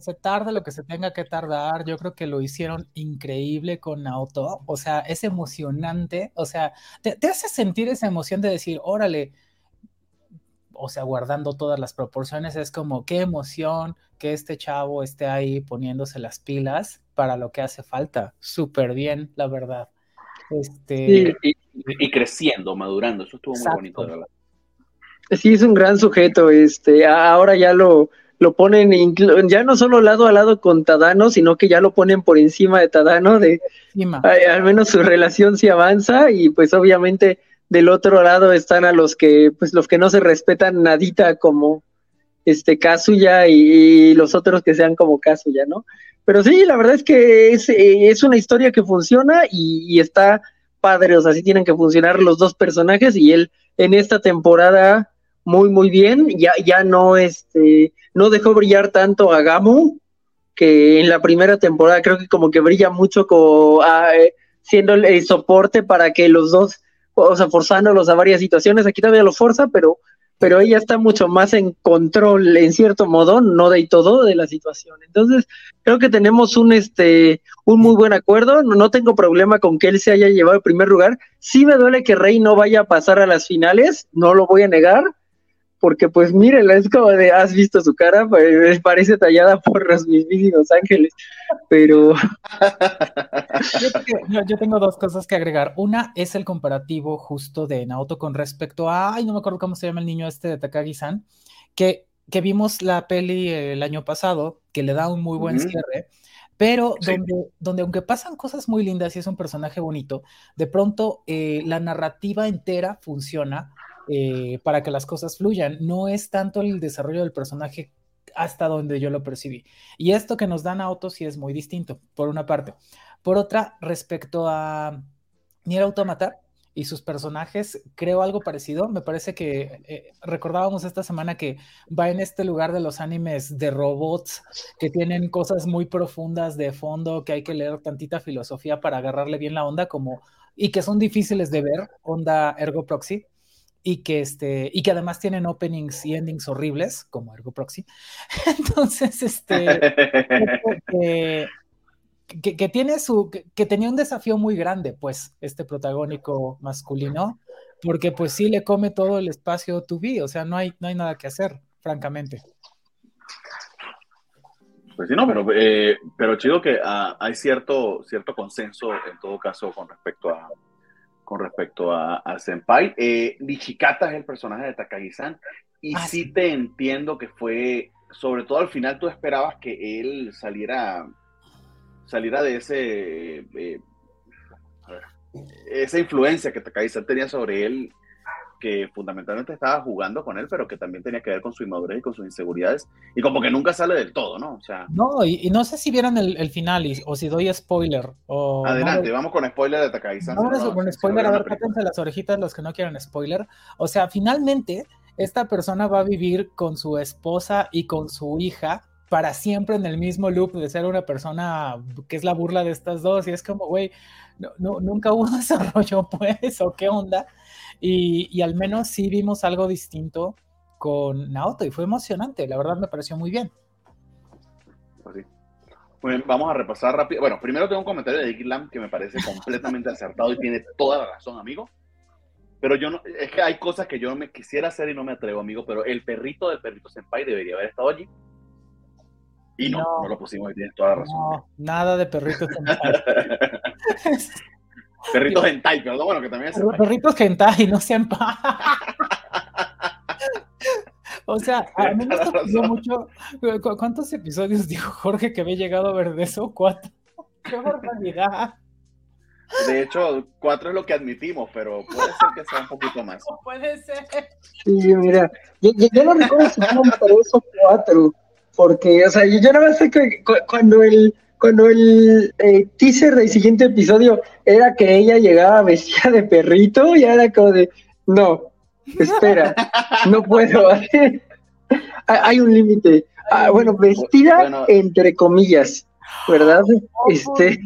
Se tarda lo que se tenga que tardar, yo creo que lo hicieron increíble con Naoto, o sea, es emocionante, o sea, te, te hace sentir esa emoción de decir, órale, o sea, guardando todas las proporciones, es como qué emoción que este chavo esté ahí poniéndose las pilas para lo que hace falta. Súper bien, la verdad. Este... y, creciendo, madurando, eso estuvo muy bonito, de verdad. Sí, es un gran sujeto, este, ahora ya lo, lo ponen ya no solo lado a lado con Tadano, sino que ya lo ponen por encima de Tadano, de al menos su relación sí avanza y pues obviamente del otro lado están a los que pues los que no se respetan nadita como este Kazuya y, los otros que sean como Kazuya, ¿no? Pero sí, la verdad es que es, es una historia que funciona y, y está padre, o sea, sí tienen que funcionar los dos personajes y él en esta temporada muy, muy bien. Ya, ya no, este, no dejó brillar tanto a Gamu, que en la primera temporada creo que como que brilla mucho como, ah, eh, siendo el, soporte para que los dos, o sea, forzándolos a varias situaciones. Aquí todavía lo forza, pero, pero ella está mucho más en control, en cierto modo, no de todo, de la situación. Entonces, creo que tenemos un, este, un muy buen acuerdo. No, no tengo problema con que él se haya llevado el primer lugar. Sí me duele que Rey no vaya a pasar a las finales, no lo voy a negar porque pues mírenla, es como de, has visto su cara, pues, parece tallada por los mismísimos ángeles, pero... yo, tengo dos cosas que agregar. Una es el comparativo justo de Naoto con respecto a, ay, no me acuerdo cómo se llama el niño este de Takagi-san, que, que vimos la peli el año pasado, que le da un muy buen cierre, pero donde, donde aunque pasan cosas muy lindas y es un personaje bonito, de pronto eh, la narrativa entera funciona eh, para que las cosas fluyan. No es tanto el desarrollo del personaje hasta donde yo lo percibí. Y esto que nos dan a Otto sí es muy distinto, por una parte. Por otra, respecto a Nier Automata y sus personajes, creo algo parecido. Me parece que eh, recordábamos esta semana que va en este lugar de los animes de robots que tienen cosas muy profundas de fondo, que hay que leer tantita filosofía para agarrarle bien la onda, como y que son difíciles de ver, onda Ergo Proxy y que, este, y que además tienen openings y endings horribles, como Ergo Proxy. Entonces, este, que, tiene su, que, tenía un desafío muy grande, pues, este protagónico masculino, porque pues sí le come todo el espacio to be, o sea, no hay, no hay nada que hacer, francamente. Pues sí, no, pero, eh, pero chido que ah, hay cierto, cierto consenso en todo caso con respecto a, con respecto a, Senpai. Eh, Nishikata es el personaje de Takagi-san y ah, sí, te entiendo que fue, sobre todo al final tú esperabas que él saliera, saliera de ese, eh, esa influencia que Takagi-san tenía sobre él que fundamentalmente estaba jugando con él, pero que también tenía que ver con su inmadurez y con sus inseguridades, y como que nunca sale del todo, ¿no? O sea... No, y, no sé si vieron el, final o si doy spoiler. O Adelante, vamos con spoiler de Takagi-san. Vamos con spoiler, a ver, cátense las orejitas los que no quieran spoiler. O sea, finalmente, esta persona va a vivir con su esposa y con su hija para siempre en el mismo loop de ser una persona que es la burla de estas dos, y es como, güey, no, nunca hubo desarrollo, pues, o qué onda. Y, al menos sí vimos algo distinto con Naoto y fue emocionante, la verdad me pareció muy bien. Pues vamos a repasar rápido. Bueno, primero tengo un comentario de Lam que me parece completamente acertado y tiene toda la razón, amigo. Pero yo no, es que hay cosas que yo me quisiera hacer y no me atrevo, amigo, pero el perrito del perrito Senpai debería haber estado allí. Y no, no, lo pusimos y tienes toda la razón. No, nada de perrito Senpai. Perritos hentai, pero bueno, que también es Perritos hentai, no sean O sea, a mí me sorprendió mucho. ¿Cuántos episodios dijo Jorge que había llegado a ver de eso? Cuatro. ¡Qué barbaridad! De hecho, cuatro es lo que admitimos, pero puede ser que sea un poquito más. puede ser. Sí, mira, yo, no recuerdo si fueron tres o cuatro, porque, o sea, yo, yo nada más sé que cuando el cuando el eh, teaser del siguiente episodio era que ella llegaba vestida de perrito, ya era como de, no, espera, no puedo. Hay un límite. Ah, bueno, vestida entre comillas, ¿verdad? Este.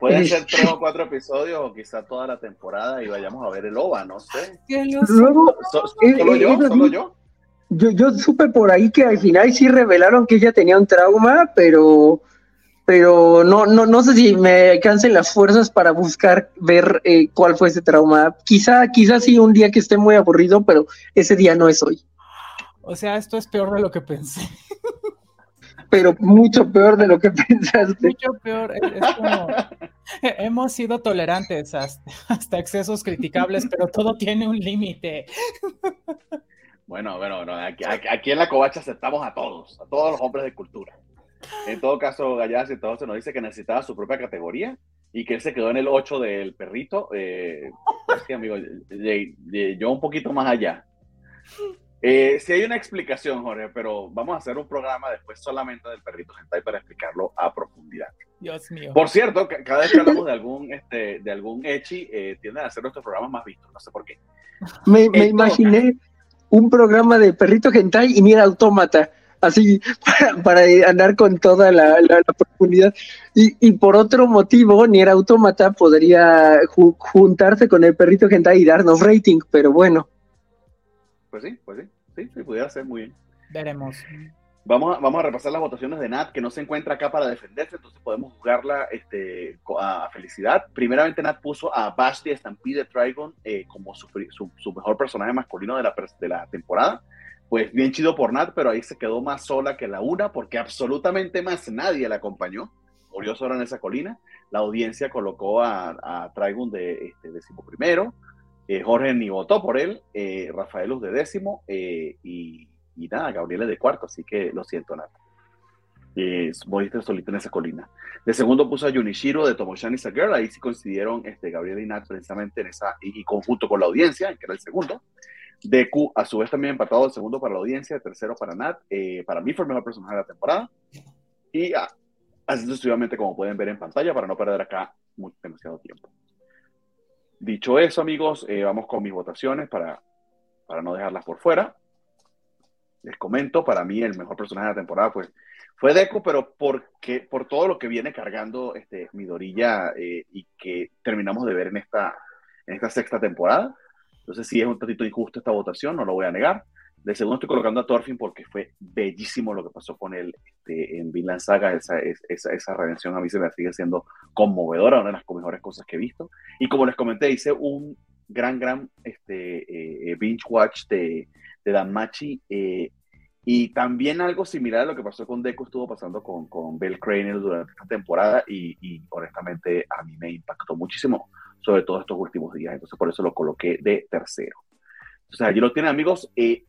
Pueden ser tres o cuatro episodios o quizá toda la temporada y vayamos a ver el OVA, no sé. Luego, ¿Solo yo? ¿Solo yo? Yo, yo supe por ahí que al final sí revelaron que ella tenía un trauma, pero pero no, no, no sé si me cansen las fuerzas para buscar ver eh, cuál fue ese trauma. Quizá, quizá sí un día que esté muy aburrido, pero ese día no es hoy. O sea, esto es peor de lo que pensé. Pero mucho peor de lo que pensaste. Mucho peor. hemos sido tolerantes hasta, excesos criticables, pero todo tiene un límite. Bueno, bueno, bueno aquí, aquí, en la covacha aceptamos a todos, a todos los hombres de cultura. En todo caso, Gallas entonces nos dice que necesitaba su propia categoría y que él se quedó en el 8 del perrito. Eh, amigo, yo un poquito más allá. Eh, sí hay una explicación, Jorge, pero vamos a hacer un programa después solamente del perrito hentai para explicarlo a profundidad. Dios mío. Por cierto, cada vez que hablamos de algún, este, de algún Echi, eh, tienden a ser nuestros programas más vistos, no sé por qué. Me, me imaginé un programa de perrito hentai y mira autómata así para, andar con toda la, profundidad. Y, por otro motivo, ni era autómata podría juntarse con el perrito hentai y darnos rating, pero bueno. Pues sí, pues sí, sí, sí, pudiera ser muy bien. Veremos. Vamos a, vamos a repasar las votaciones de Nat, que no se encuentra acá para defenderse, entonces podemos jugarla este, a felicidad. Primeramente, Nat puso a Basti Stampede Trigon eh, como su, su, mejor personaje masculino de la, de la temporada pues bien chido por Nat, pero ahí se quedó más sola que la una, porque absolutamente más nadie la acompañó. Murió sola en esa colina. La audiencia colocó a, a de este, décimo primero. Eh, Jorge ni votó por él. Eh, Rafaelus de décimo. Eh, y, y, nada, Gabriel de cuarto. Así que lo siento, Nat. Eh, moriste solito en esa colina. De segundo puso a Yunishiro de Tomoshani Girl. Ahí sí coincidieron este, Gabriel y Nat precisamente en esa, y, y conjunto con la audiencia, que era el segundo. Deku, a su vez, también empatado el segundo para la audiencia, tercero para Nat. Eh, para mí fue el mejor personaje de la temporada. Y ah, sucesivamente, como pueden ver en pantalla, para no perder acá muy, demasiado tiempo. Dicho eso, amigos, eh, vamos con mis votaciones para, para no dejarlas por fuera. Les comento, para mí el mejor personaje de la temporada pues, fue Deku, pero porque, por todo lo que viene cargando este, Midorilla eh, y que terminamos de ver en esta, en esta sexta temporada. Entonces sí es un tantito injusto esta votación, no lo voy a negar. De segundo estoy colocando a Thorfinn porque fue bellísimo lo que pasó con él este, en Vinland Saga. Esa, esa, esa, redención a mí se me sigue siendo conmovedora, una de las mejores cosas que he visto. Y como les comenté, hice un gran, gran este, eh, binge watch de, de Danmachi. Eh, y también algo similar a lo que pasó con Deku estuvo pasando con, con Bell Crane durante esta temporada y, y honestamente a mí me impactó muchísimo sobre todo estos últimos días. Entonces, por eso lo coloqué de tercero. Entonces, allí lo tienen, amigos. Eh,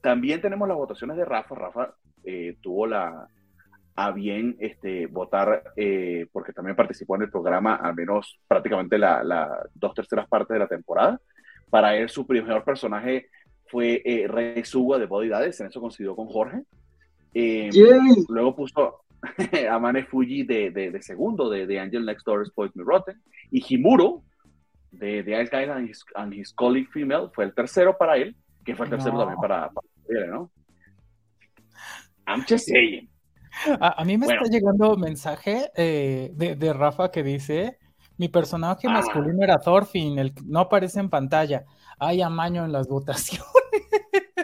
también tenemos las votaciones de Rafa. Rafa eh, tuvo la a bien este, votar, eh, porque también participó en el programa, al menos prácticamente las la dos terceras partes de la temporada. Para él, su primer personaje fue Rey Suga de Bodidades, en eso coincidió con Jorge. luego puso a Mane Fuji de, de, de, segundo, de, de Angel Next Door Spoils Me Rotten y Himuro de The Ice Guy and His, Colleague Female fue el tercero para él, que fue el tercero también para, para ¿no? I'm just saying. A, mí me está llegando mensaje eh, de, de, Rafa que dice: Mi personaje ah. masculino era Thorfinn, el no aparece en pantalla. Hay amaño en las votaciones.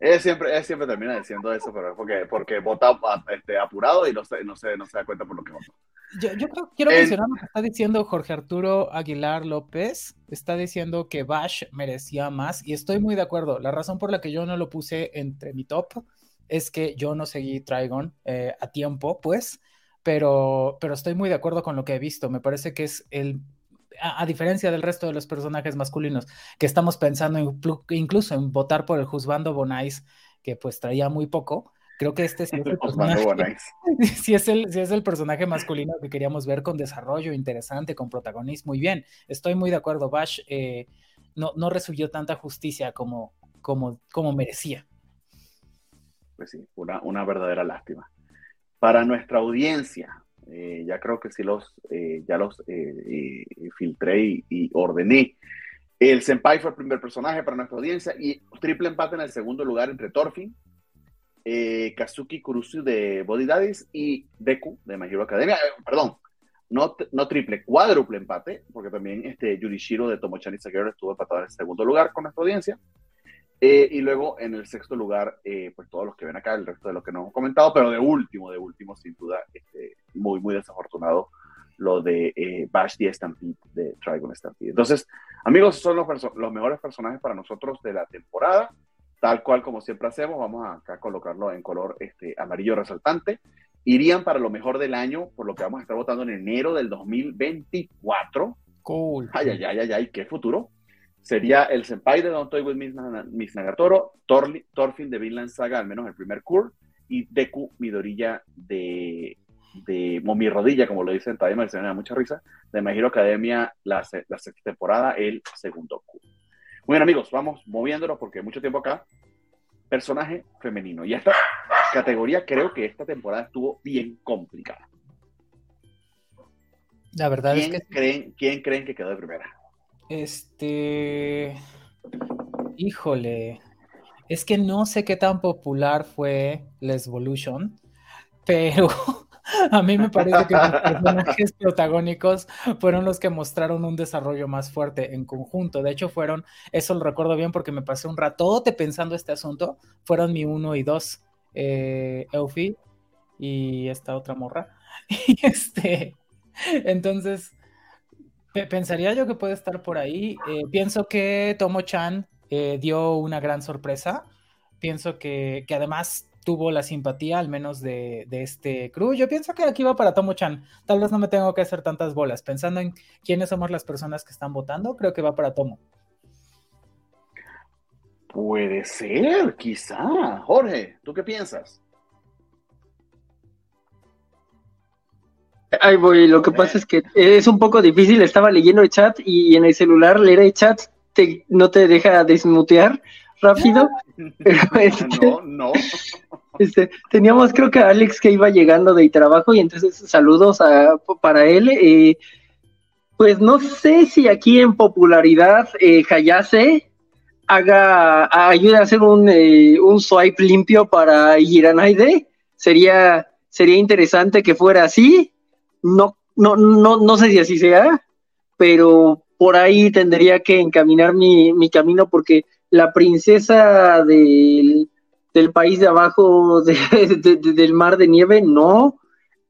Él siempre, siempre termina diciendo eso, pero porque, porque vota este, apurado y no se, no, se, no se da cuenta por lo que votó. Yo, yo creo, quiero mencionar lo que está diciendo Jorge Arturo Aguilar López. Está diciendo que Bash merecía más y estoy muy de acuerdo. La razón por la que yo no lo puse entre mi top es que yo no seguí Trigon eh, a tiempo, pues, pero, pero estoy muy de acuerdo con lo que he visto. Me parece que es el a, diferencia del resto de los personajes masculinos, que estamos pensando incluso en votar por el Juzbando Bonais, que pues traía muy poco, creo que este sí es el personaje, si es el, si es el personaje masculino que queríamos ver con desarrollo interesante, con protagonismo, muy bien, estoy muy de acuerdo, Bash eh, no, no recibió tanta justicia como, como, como merecía. Pues sí, una, una verdadera lástima. Para nuestra audiencia, eh, ya creo que sí los, eh, ya los eh, filtré y, ordené. El Senpai fue el primer personaje para nuestra audiencia y triple empate en el segundo lugar entre Thorfinn, Kazuki Kurusu de Body Daddies y Deku de My Hero Academia. perdón, no, no triple, cuádruple empate, porque también este Yurishiro de Tomochani Sagero estuvo empatado en el segundo lugar con nuestra audiencia. Eh, y luego en el sexto lugar, eh, pues todos los que ven acá, el resto de lo que nos hemos comentado, pero de último, de último, sin duda, este, muy, muy desafortunado lo de eh, Bash the Stampede de Trigon Stampede. Entonces, amigos, son los, los mejores personajes para nosotros de la temporada, tal cual como siempre hacemos, vamos a acá colocarlo en color este, amarillo resaltante. Irían para lo mejor del año, por lo que vamos a estar votando en enero del 2024. Cool. Ay, ay, ay, ay, ay, qué futuro sería el Senpai de Don't Toy With Miss Nagatoro, Thorfinn de Vinland Saga, al menos el primer Kur, y Deku Midorilla de, de Momi Rodilla, como lo dicen todavía me da mucha risa, de My Hero Academia, la, la sexta temporada, el segundo Kur. Muy bien, amigos, vamos moviéndonos porque mucho tiempo acá. Personaje femenino. Y esta categoría creo que esta temporada estuvo bien complicada. La verdad es que. Creen, ¿Quién creen que quedó de primera? Este. Híjole. Es que no sé qué tan popular fue Les Evolution, pero a mí me parece que los personajes protagónicos fueron los que mostraron un desarrollo más fuerte en conjunto. De hecho, fueron, eso lo recuerdo bien porque me pasé un ratote pensando este asunto. Fueron mi uno y dos, eh, y esta otra morra. Y este, entonces, pensaría yo que puede estar por ahí. Eh, pienso que Tomo Chan eh, dio una gran sorpresa. Pienso que, además tuvo la simpatía, al menos de, este crew. Yo pienso que aquí va para Tomo Chan. Tal vez no me tengo que hacer tantas bolas. Pensando en quiénes somos las personas que están votando, creo que va para Tomo. Puede ser, quizá. Jorge, ¿tú qué piensas? Ahí voy, lo que pasa es que es un poco difícil, estaba leyendo el chat y en el celular leer el chat te, no te deja desmutear rápido. Este, no, no. Este, teníamos creo que Alex que iba llegando de trabajo y entonces saludos para él. Eh, pues no sé si aquí en popularidad eh, Hayase haga, ayude a hacer un, eh, un swipe limpio para Giranaide. Sería, sería interesante que fuera así no, no, no, no sé si así sea, pero por ahí tendría que encaminar mi, camino porque la princesa del, país de abajo del mar de nieve, no.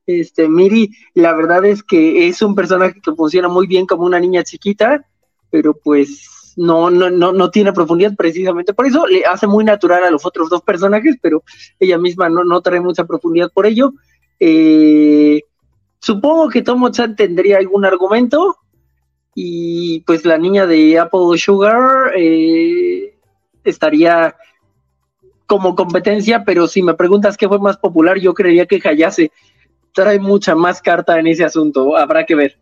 Este, Miri, la verdad es que es un personaje que funciona muy bien como una niña chiquita, pero pues no, no, no, no tiene profundidad precisamente por eso, le hace muy natural a los otros dos personajes, pero ella misma no, no trae mucha profundidad por ello. Eh, Supongo que Tomo-chan tendría algún argumento y pues la niña de Apple Sugar eh, estaría como competencia, pero si me preguntas qué fue más popular, yo creería que Hayase trae mucha más carta en ese asunto, habrá que ver.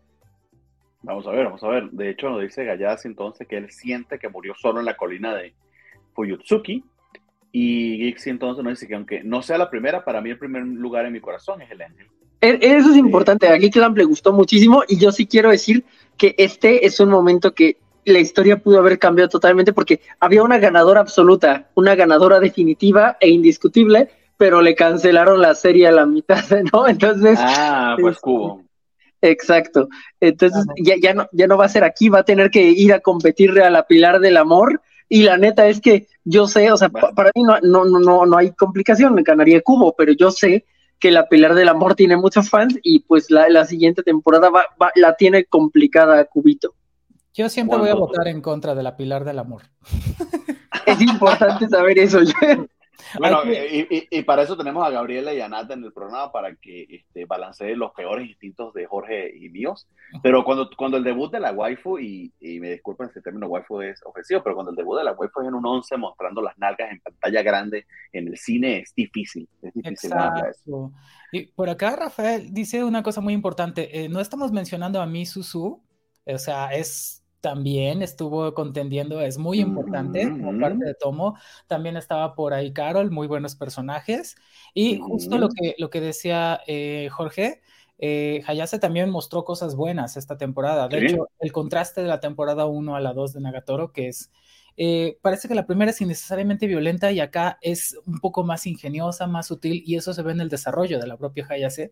Vamos a ver, vamos a ver. De hecho, nos dice Hayase entonces que él siente que murió solo en la colina de Fuyutsuki. Y Gixi entonces nos dice que aunque no sea la primera, para mí el primer lugar en mi corazón es el ángel. E, eso es importante. A Geekland le gustó muchísimo y yo sí quiero decir que este es un momento que la historia pudo haber cambiado totalmente porque había una ganadora absoluta, una ganadora definitiva e indiscutible, pero le cancelaron la serie a la mitad, ¿no? Entonces. Ah, pues Cubo. Exacto. Entonces ya, ya, no, ya no va a ser aquí, va a tener que ir a competirle a la Pilar del Amor. Y la neta es que yo sé, o sea, para mí no, no, no, no hay complicación, me ganaría Cubo, pero yo sé que la Pilar del Amor tiene muchos fans y pues la, siguiente temporada va, la tiene complicada Cubito. Yo siempre voy a votar en contra de la Pilar del Amor. Es importante saber eso. Bueno, y, para eso tenemos a Gabriela y a Nata en el programa para que este, balancee los peores instintos de Jorge y míos. Pero cuando, cuando el debut de la waifu, y, me disculpen si el término waifu es ofensivo, pero cuando el debut de la waifu es en un 11 mostrando las nalgas en pantalla grande en el cine es difícil. Es difícil Exacto. Y por acá Rafael dice una cosa muy importante. Eh, no estamos mencionando a mi Susu, o sea, es también estuvo contendiendo, es muy importante como parte de Tomo. También estaba por ahí Carol, muy buenos personajes. Y justo lo que, lo que decía eh, Jorge, eh, Hayase también mostró cosas buenas esta temporada. De hecho, el contraste de la temporada 1 a la 2 de Nagatoro, que es, eh, parece que la primera es innecesariamente violenta y acá es un poco más ingeniosa, más sutil, y eso se ve en el desarrollo de la propia Hayase.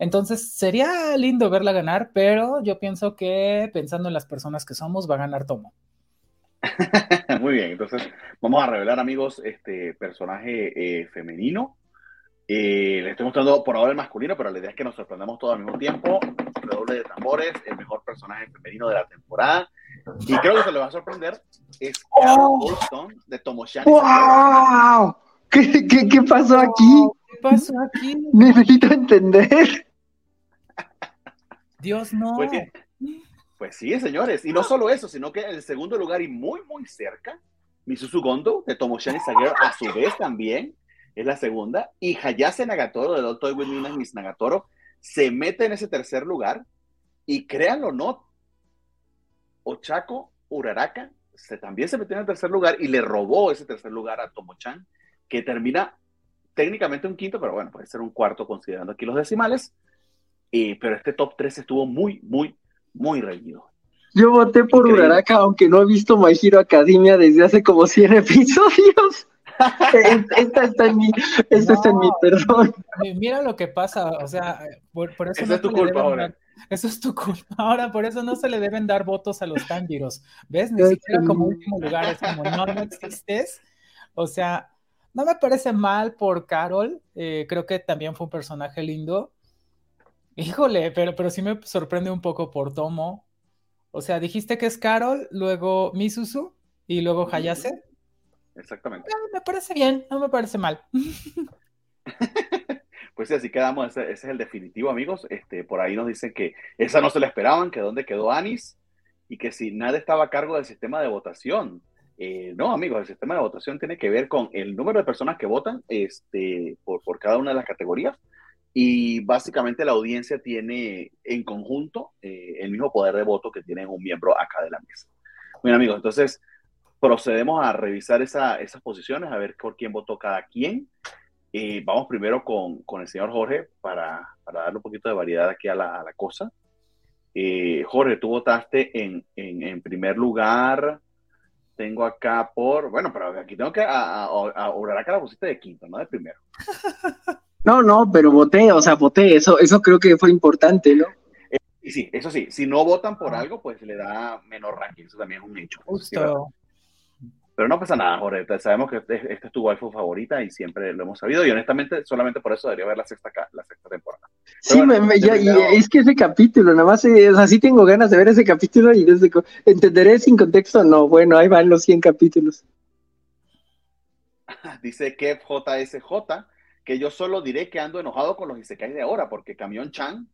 Entonces sería lindo verla ganar, pero yo pienso que pensando en las personas que somos, va a ganar Tomo. Muy bien, entonces vamos a revelar, amigos, este personaje eh, femenino. Eh, les estoy mostrando por ahora el masculino, pero la idea es que nos sorprendamos todos al mismo tiempo. Redoble de tambores, el mejor personaje femenino de la temporada. Y creo que se le va a sorprender. Es Carol oh. de Tomoshani. ¡Wow! ¿Qué, qué, qué pasó aquí? ¿Qué pasó aquí? Necesito entender. Dios no. Pues, pues sí, señores. Y no solo eso, sino que en el segundo lugar y muy, muy cerca, Misuzu Gondo de Tomoshani Sagero, a su vez también, es la segunda. Y Hayase Nagatoro de Doctor Winning Miss Nagatoro se mete en ese tercer lugar. Y créanlo o no, Ochako Uraraka se, también se metió en el tercer lugar y le robó ese tercer lugar a Tomochan, que termina técnicamente un quinto, pero bueno, puede ser un cuarto considerando aquí los decimales. Y, pero este top 3 estuvo muy, muy, muy reñido. Yo voté por Uraraka, aunque no he visto My Hero Academia desde hace como 100 episodios. esta está en mi, esta está en mi perdón. Mira lo que pasa, o sea, por, eso no es tu culpa ahora. eso es tu culpa. Ahora, por eso no se le deben dar votos a los Tangiros. ¿Ves? Ni siquiera como último lugar, es como no, no existes. O sea, no me parece mal por Carol. Eh, creo que también fue un personaje lindo. Híjole, pero, pero sí me sorprende un poco por Tomo. O sea, dijiste que es Carol, luego Misuzu y luego Hayase. Exactamente. me parece bien, no me parece mal. pues sí, así quedamos, ese, es el definitivo, amigos. Este, por ahí nos dicen que esa no se la esperaban, que dónde quedó Anis y que si nada estaba a cargo del sistema de votación. Eh, no, amigos, el sistema de votación tiene que ver con el número de personas que votan este, por, por cada una de las categorías y básicamente la audiencia tiene en conjunto eh, el mismo poder de voto que tiene un miembro acá de la mesa. Bien, amigos, entonces procedemos a revisar esa, esas posiciones, a ver por quién votó cada quien. Eh, vamos primero con, con, el señor Jorge para, para, darle un poquito de variedad aquí a la, cosa. Eh, Jorge, tú votaste en, en, en, primer lugar. Tengo acá por. Bueno, pero aquí tengo que. A, a, que la pusiste de quinto, no de primero. No, no, pero voté, o sea, voté. Eso, eso creo que fue importante, ¿no? Eh, y sí, eso sí. Si no votan por algo, pues le da menor ranking. Eso también es un hecho. Justo. Pero no pasa nada, Jorge. Sabemos que esta es tu waifu favorita y siempre lo hemos sabido. Y honestamente, solamente por eso debería ver la sexta, la sexta temporada. sí, y es que ese capítulo, nada más, eh, o sea, sí tengo ganas de ver ese capítulo y desde entenderé sin contexto. No, bueno, ahí van los 100 capítulos. Dice Kev JSJ que yo solo diré que ando enojado con los Isekai de ahora, porque Camión Chan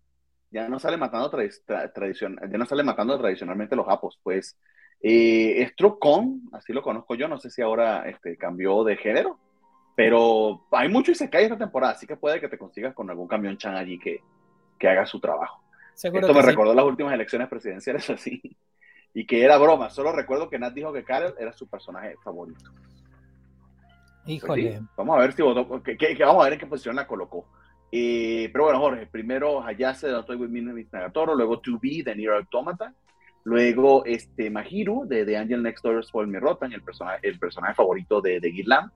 ya no sale matando tradición, ya no sale matando tradicionalmente los japos, pues eh, así lo conozco yo, no sé si ahora este, cambió de género, pero hay mucho y se cae esta temporada, así que puede que te consigas con algún camión chan allí que, que haga su trabajo. Esto me recordó las últimas elecciones presidenciales así, y que era broma, solo recuerdo que Nat dijo que Karel era su personaje favorito. Pues Híjole. vamos a ver si votó, que, vamos a ver en qué posición la colocó. Eh, pero bueno, Jorge, primero Hayase de Otoy With Nagatoro, luego To Be de Nier Automata, Luego, este, Mahiru, de The Angel Next Door Spoil Me Rotan, el personaje, el personaje favorito de, de Gillam.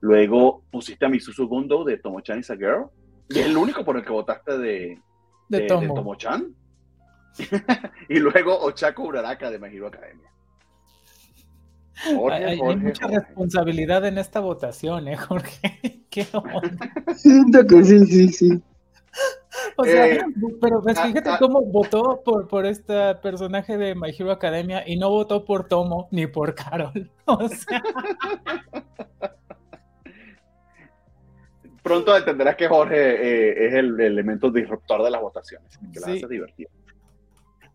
Luego pusiste a Misuzu Gundo de Tomo-chan is a Girl. Y el único por el que votaste de, de, Tomo. chan y luego Ochako Uraraka de Mahiro Academia. Hay, mucha responsabilidad en esta votación, ¿eh, Jorge? ¿Qué onda? Siento que sí, sí, sí. O sea, eh, pero pues, fíjate ah. cómo votó por, por este personaje de My Hero Academia y no votó por Tomo ni por Carol. O sea. Pronto entenderás que Jorge eh, es el, elemento disruptor de las votaciones, que la hace divertida.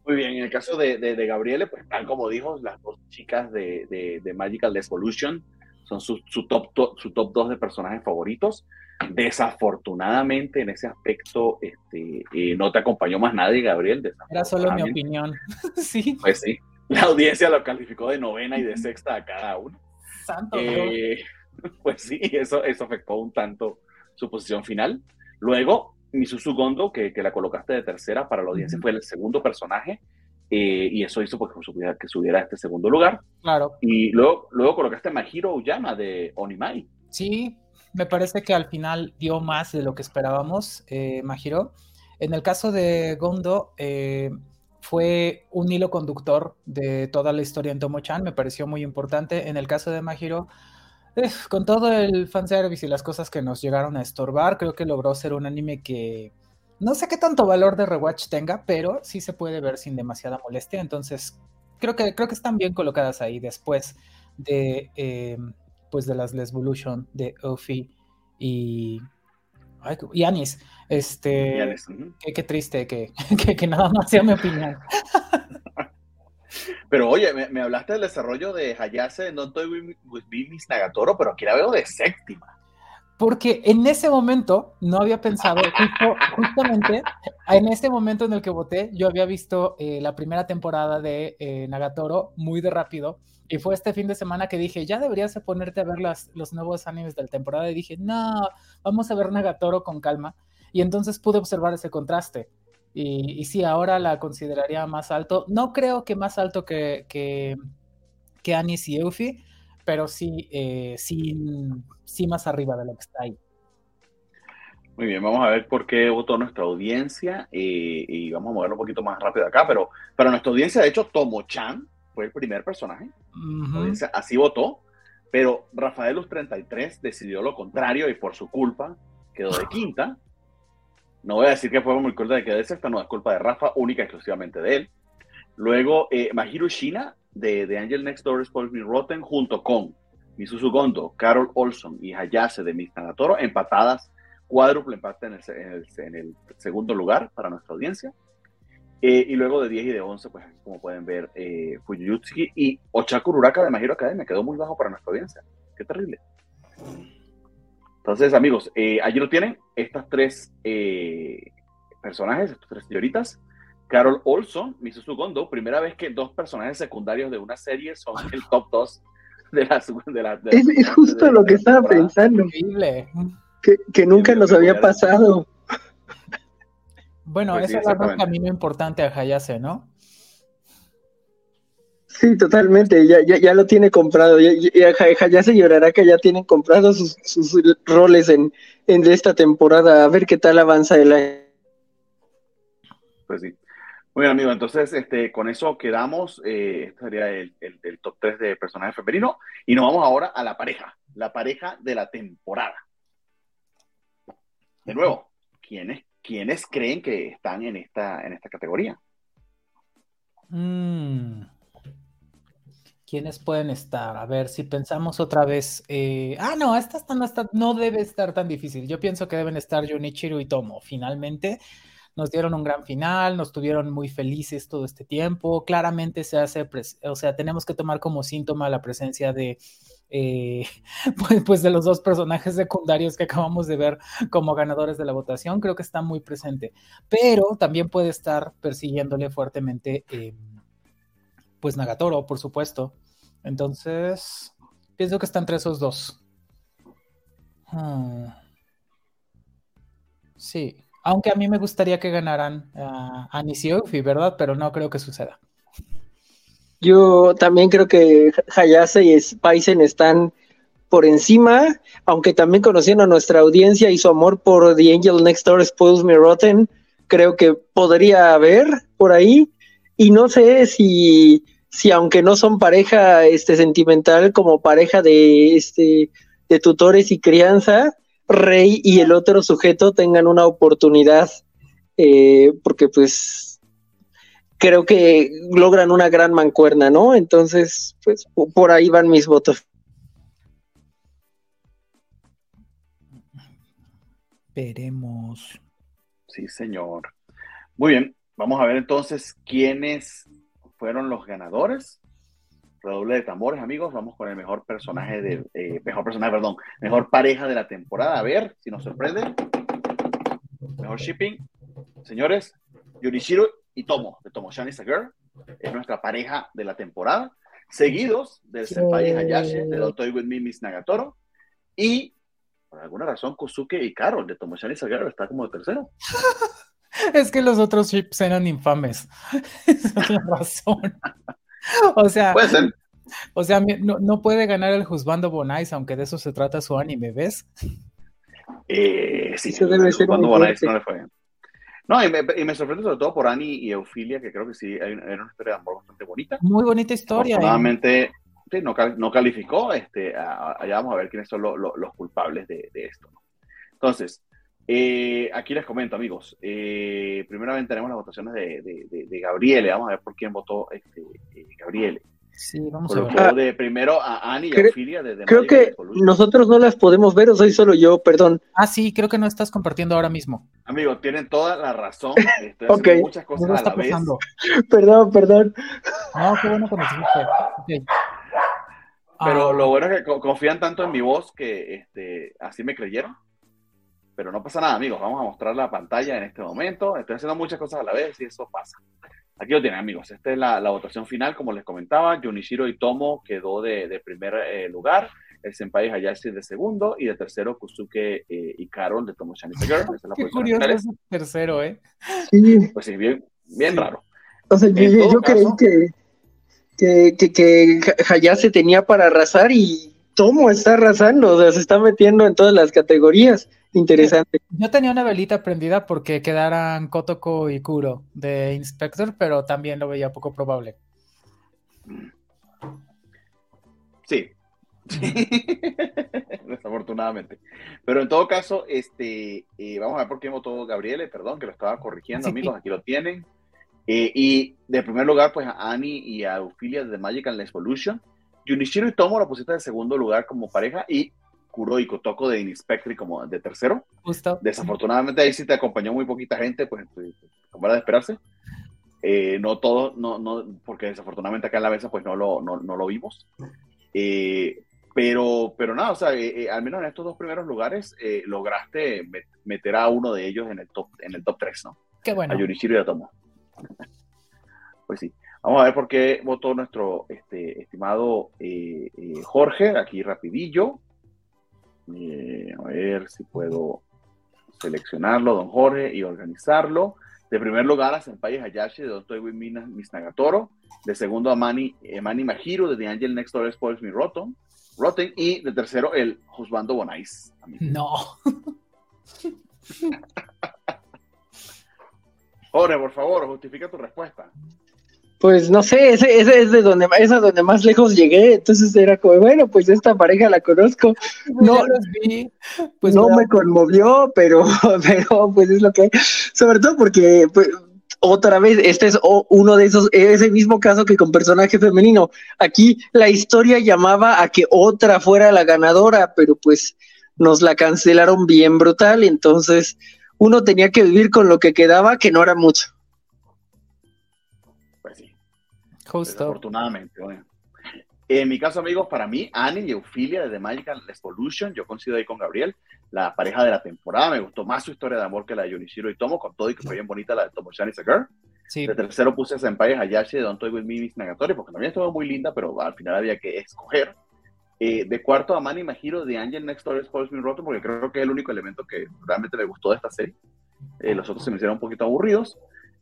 Muy bien, en el caso de, de, Gabriele, pues tal como dijo, las dos chicas de, de Magical Evolution son su, su, top, su top 2 de personajes favoritos. Desafortunadamente, en ese aspecto, este, eh, no te acompañó más nadie, Gabriel. Era solo mi opinión. sí. Pues sí. La audiencia lo calificó de novena y de sexta a cada uno. Santo eh, Pues sí, eso, eso afectó un tanto su posición final. Luego, Misuzu Gondo, que, que la colocaste de tercera para la audiencia, fue el segundo personaje. Eh, y eso hizo porque subiera, que subiera a este segundo lugar. Claro. Y luego, luego colocaste a Mahiro Uyama de Onimai. Sí, me parece que al final dio más de lo que esperábamos, eh, Mahiro. En el caso de Gondo, eh, fue un hilo conductor de toda la historia en Tomo-chan, me pareció muy importante. En el caso de Mahiro, con todo el fanservice y las cosas que nos llegaron a estorbar, creo que logró ser un anime que no sé qué tanto valor de rewatch tenga, pero sí se puede ver sin demasiada molestia. Entonces, creo que, creo que están bien colocadas ahí después de, eh, pues de las Lesvolution de Ofi y, y Anis. Este, qué, triste que, que, nada más sea mi opinión. Pero oye, me, hablaste del desarrollo de Hayase No estoy with Miss Nagatoro, pero aquí la veo de séptima porque en ese momento no había pensado, justamente en este momento en el que voté, yo había visto eh, la primera temporada de eh, Nagatoro muy de rápido, y fue este fin de semana que dije, ya deberías ponerte a ver las, los nuevos animes de la temporada, y dije, no, vamos a ver Nagatoro con calma, y entonces pude observar ese contraste. Y, y sí, ahora la consideraría más alto, no creo que más alto que, que, que Anis y Eufy, pero sí, eh, sí, sí más arriba de lo que está ahí. Muy bien, vamos a ver por qué votó nuestra audiencia eh, y vamos a moverlo un poquito más rápido acá, pero para nuestra audiencia, de hecho, Tomo-chan fue el primer personaje, así votó, pero Rafael Luz 33 decidió lo contrario y por su culpa quedó de quinta. No voy a decir que fue muy culpa de que de sexta, no es culpa de Rafa, única exclusivamente de él. Luego, eh, Mahiro Shina de Angel Next Door Spoils Me Rotten junto con Misuzu Gondo, Carol Olson y Hayase de Miss Toro empatadas, cuádruple empate en el, segundo lugar para nuestra audiencia. Eh, y luego de 10 y de 11, pues como pueden ver, eh, y Ochaku Uraka de Mahiro Academia quedó muy bajo para nuestra audiencia. Qué terrible. Entonces, amigos, eh, allí lo tienen, estas tres eh, personajes, estas tres señoritas. Carol Olson, Misuzu Gondo, primera vez que dos personajes secundarios de una serie son el top 2 de la, de la, es, justo lo que estaba pensando. Increíble. Que, que nunca nos había pasado. Bueno, pues ese es un camino importante a Hayase, ¿no? Sí, totalmente, ya, ya, ya lo tiene comprado. Ya, ya, Hayase llorará que ya tienen comprado sus, sus roles en, en esta temporada. A ver qué tal avanza el año. Pues sí. Muy bien, amigo. Entonces, este, con eso quedamos. Eh, este sería el, top 3 de personaje femenino. Y nos vamos ahora a la pareja. La pareja de la temporada. De nuevo, ¿quiénes, quiénes creen que están en esta, en esta categoría? Mm. ¿Quiénes pueden estar? A ver, si pensamos otra vez. Eh, ah, no, esta no, está, no debe estar tan difícil. Yo pienso que deben estar Junichiro y Tomo, finalmente nos dieron un gran final, nos tuvieron muy felices todo este tiempo. Claramente se hace, o sea, tenemos que tomar como síntoma la presencia de, eh, pues, pues, de los dos personajes secundarios que acabamos de ver como ganadores de la votación. Creo que está muy presente, pero también puede estar persiguiéndole fuertemente, eh, pues Nagatoro, por supuesto. Entonces, pienso que está entre esos dos. Ah. Sí. Aunque a mí me gustaría que ganaran a Anis y ¿verdad? Pero no creo que suceda. Yo también creo que Hayase y Spicen están por encima, aunque también conociendo a nuestra audiencia y su amor por The Angel Next Door Spoils Me Rotten, creo que podría haber por ahí. Y no sé si, si aunque no son pareja este, sentimental, como pareja de, este, de tutores y crianza, Rey y el otro sujeto tengan una oportunidad, eh, porque pues creo que logran una gran mancuerna, ¿no? Entonces, pues por ahí van mis votos. Veremos. Sí, señor. Muy bien, vamos a ver entonces quiénes fueron los ganadores redoble de tambores, amigos. Vamos con el mejor personaje de, eh, mejor personaje, perdón, mejor pareja de la temporada. A ver si nos sorprende. Mejor shipping. Señores, Yurishiro y Tomo, de Tomo Shan is a Girl, es nuestra pareja de la temporada. Seguidos del Senpai Hayashi, de Don't Toy With Me, Miss Nagatoro. Y, por alguna razón, Kosuke y Carol, de Tomo Shan is a Girl, está como de tercero. es que los otros ships eran infames. Esa es la razón. o sea, O sea, no, puede ganar el Juzbando Bonais, aunque de eso se trata su anime, ¿ves? Eh, sí, Eso debe ser no le fue No, y me, y me, sorprende sobre todo por Annie y Eufilia, que creo que sí, hay, una historia de amor bastante bonita. Muy bonita historia. Afortunadamente, sí, no, no, calificó. Este, allá vamos a ver quiénes son los culpables de, de esto. Entonces, eh, aquí les comento, amigos. Eh, primeramente tenemos las votaciones de, de, de, Gabriele. Vamos a ver por quién votó este, eh, Gabriele. Sí, vamos a ver. de primero a Annie y a Ophelia de, Creo que nosotros no las podemos ver o soy solo yo, perdón. Ah, sí, creo que no estás compartiendo ahora mismo. Amigos, tienen toda la razón. Estoy muchas cosas a la vez. Perdón, perdón. No, qué bueno que nos dijiste. Pero ah. lo bueno es que confían tanto en mi voz que este, así me creyeron. Pero no pasa nada, amigos. Vamos a mostrar la pantalla en este momento. Estoy haciendo muchas cosas a la vez y eso pasa. Aquí lo tienen, amigos. Esta es la, votación final, como les comentaba. Junichiro Itomo quedó de, primer eh, lugar. El Senpai Hayashi de segundo. Y de tercero, Kusuke eh, y Carol de Tomo Shani Girl. Qué curioso es tercero, ¿eh? Sí. Pues sí, bien, bien raro. O sea, yo, creí que, que, que, que Hayase tenía para arrasar y Tomo está arrasando. O sea, se está metiendo en todas las categorías. Interesante. Yo tenía una velita prendida porque quedaran Kotoko y Kuro de Inspector, pero también lo veía poco probable. Sí. Desafortunadamente. Pero en todo caso, este, eh, vamos a ver por qué votó Gabriele, perdón, que lo estaba corrigiendo, amigos, aquí lo tienen. Eh, y de primer lugar, pues a Annie y a Ophelia de Magical Evolution. Junichiro y Tomo lo pusiste de segundo lugar como pareja y Kuro y Kotoko de Inspectri como de tercero. Justo. Desafortunadamente ahí sí te acompañó muy poquita gente, pues, pues como era de esperarse. Eh, no todo, no, no, porque desafortunadamente acá en la mesa pues no lo, no, no lo vimos. Eh, pero, pero nada, o sea, eh, al menos en estos dos primeros lugares lograste meter a uno de ellos en el top, en el top 3, ¿no? Qué bueno. A Yurichiro y a Tomo. pues sí. Vamos a ver por qué votó nuestro este, estimado Jorge, aquí rapidillo. Eh, a ver si puedo seleccionarlo, don Jorge, y organizarlo. De primer lugar a Senpai Hayashi de Don Toiwi Misnagatoro. De segundo a Mani, eh, Mani Mahiro de The Angel Next Door Spoils Me Rotten. Rotten. Y de tercero el Josbando Bonais. No. Jorge, por favor, justifica tu respuesta pues no sé, ese, ese es de donde, es donde más lejos llegué, entonces era como, bueno, pues esta pareja la conozco, no, pues no me conmovió, pero, pero pues es lo que, sobre todo porque pues, otra vez, este es uno de esos, ese mismo caso que con personaje femenino, aquí la historia llamaba a que otra fuera la ganadora, pero pues nos la cancelaron bien brutal, entonces uno tenía que vivir con lo que quedaba, que no era mucho. Desafortunadamente. En mi caso, amigos, para mí, Annie y Eufilia de The Magical Evolution, yo coincido ahí con Gabriel, la pareja de la temporada. Me gustó más su historia de amor que la de Yonishiro y Tomo, con todo y que fue bien bonita la de Tomo Chan a Girl. De tercero puse a Senpai Hayashi de Don't Toy With Me Miss Nagatori, porque también estuvo muy linda, pero al final había que escoger. Eh, de cuarto a Manny Mahiro de Angel Next Door Spoils Me Rotten, porque creo que es el único elemento que realmente me gustó de esta serie. Eh, los otros se me hicieron un poquito aburridos.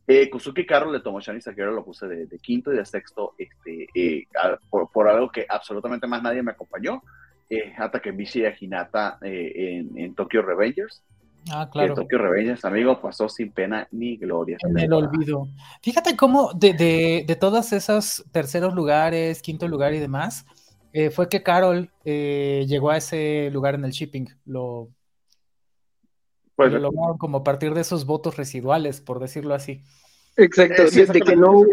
Eh, Kuzuki Carol le tomó Shani Sakura, lo puse de, quinto y de sexto, este, eh, por, algo que absolutamente más nadie me acompañó, eh, hasta que a Hinata eh, en, Tokyo Revengers. Ah, claro. Tokyo Revengers, amigo, pasó sin pena ni gloria. En el olvido. Fíjate cómo de, de, de todos esos terceros lugares, quinto lugar y demás, fue que Carol llegó a ese lugar en el shipping. Lo, pues, lo lograron como a partir de esos votos residuales, por decirlo así. Exacto, desde de que no,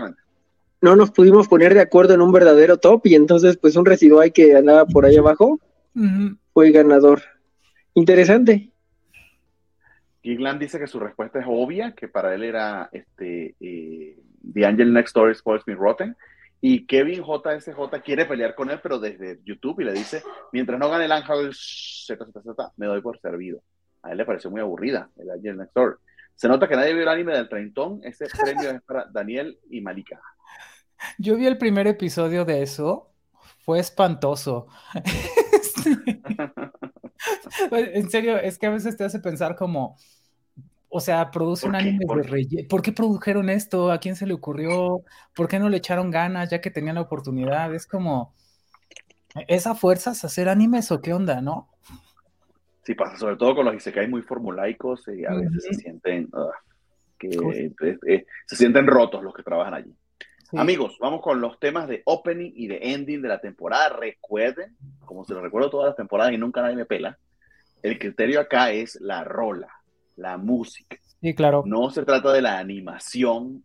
no nos pudimos poner de acuerdo en un verdadero top y entonces pues un residual que andaba por ahí abajo fue ganador. Interesante. Gigland dice que su respuesta es obvia, que para él era este eh, The Angel Next Door Spoils Me Rotten. Y Kevin JSJ quiere pelear con él, pero desde YouTube y le dice, mientras no gane el ángel ZZZ, me doy por servido a él le pareció muy aburrida el Angel Next Door. Se nota que nadie vio el anime del treintón. Ese premio es para Daniel y Malika. Yo vi el primer episodio de eso. Fue espantoso. en serio, es que a veces te hace pensar como, o sea, produce un anime de relleno. ¿Por qué produjeron esto? ¿A quién se le ocurrió? ¿Por qué no le echaron ganas ya que tenían la oportunidad? Es como, ¿esa fuerza es hacer animes o qué onda, no? Sí, pasa sobre todo con los isekais muy formulaicos y a veces se sienten, que se sienten rotos los que trabajan allí. Amigos, vamos con los temas de opening y de ending de la temporada. Recuerden, como se lo recuerdo todas las temporadas y nunca nadie me pela, el criterio acá es la rola, la música. Sí, claro. No se trata de la animación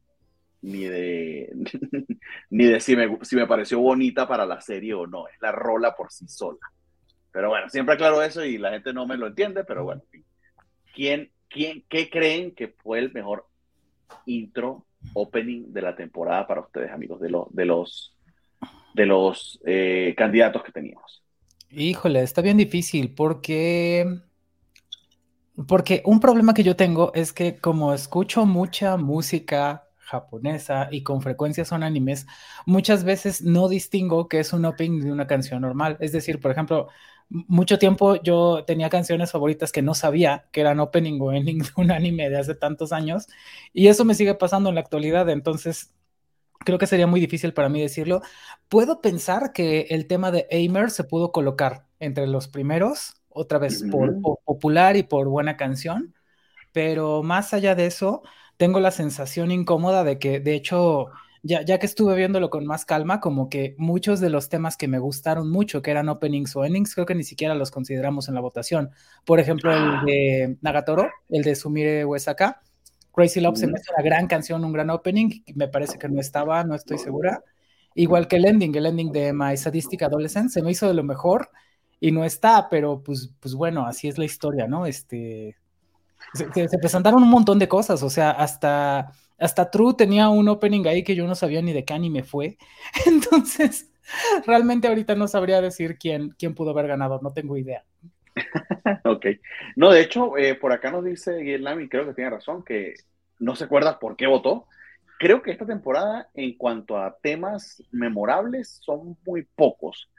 ni de, ni de si, me, si me pareció bonita para la serie o no. Es la rola por sí sola. Pero bueno, siempre aclaro eso y la gente no me lo entiende, pero bueno. ¿Quién, quién, ¿Qué creen que fue el mejor intro opening de la temporada para ustedes, amigos, de, de los, de los eh, candidatos que teníamos? Híjole, está bien difícil porque... Porque un problema que yo tengo es que como escucho mucha música japonesa y con frecuencia son animes, muchas veces no distingo que es un opening de una canción normal. Es decir, por ejemplo, mucho tiempo yo tenía canciones favoritas que no sabía que eran opening o ending de un anime de hace tantos años y eso me sigue pasando en la actualidad, entonces creo que sería muy difícil para mí decirlo. Puedo pensar que el tema de Aimer se pudo colocar entre los primeros, otra vez por, popular y por buena canción, pero más allá de eso, tengo la sensación incómoda de que de hecho ya, ya que estuve viéndolo con más calma, como que muchos de los temas que me gustaron mucho, que eran openings o endings, creo que ni siquiera los consideramos en la votación. Por ejemplo, el ah. de Nagatoro, el de Sumire Uesaka. Crazy Love se me hace una gran canción, un gran opening, me parece que no estaba, no estoy segura. Igual que el ending, el ending de My Sadistic Adolescent, se me hizo de lo mejor y no está, pero pues, pues bueno, así es la historia, ¿no? Este, se presentaron un montón de cosas, o sea, hasta hasta True tenía un opening ahí que yo no sabía ni de qué anime fue. Entonces, realmente ahorita no sabría decir quién, quién pudo haber ganado, no tengo idea. ok. No, de hecho, eh, por acá nos dice Guillermo, y creo que tiene razón, que no se acuerda por qué votó. Creo que esta temporada, en cuanto a temas memorables, son muy pocos.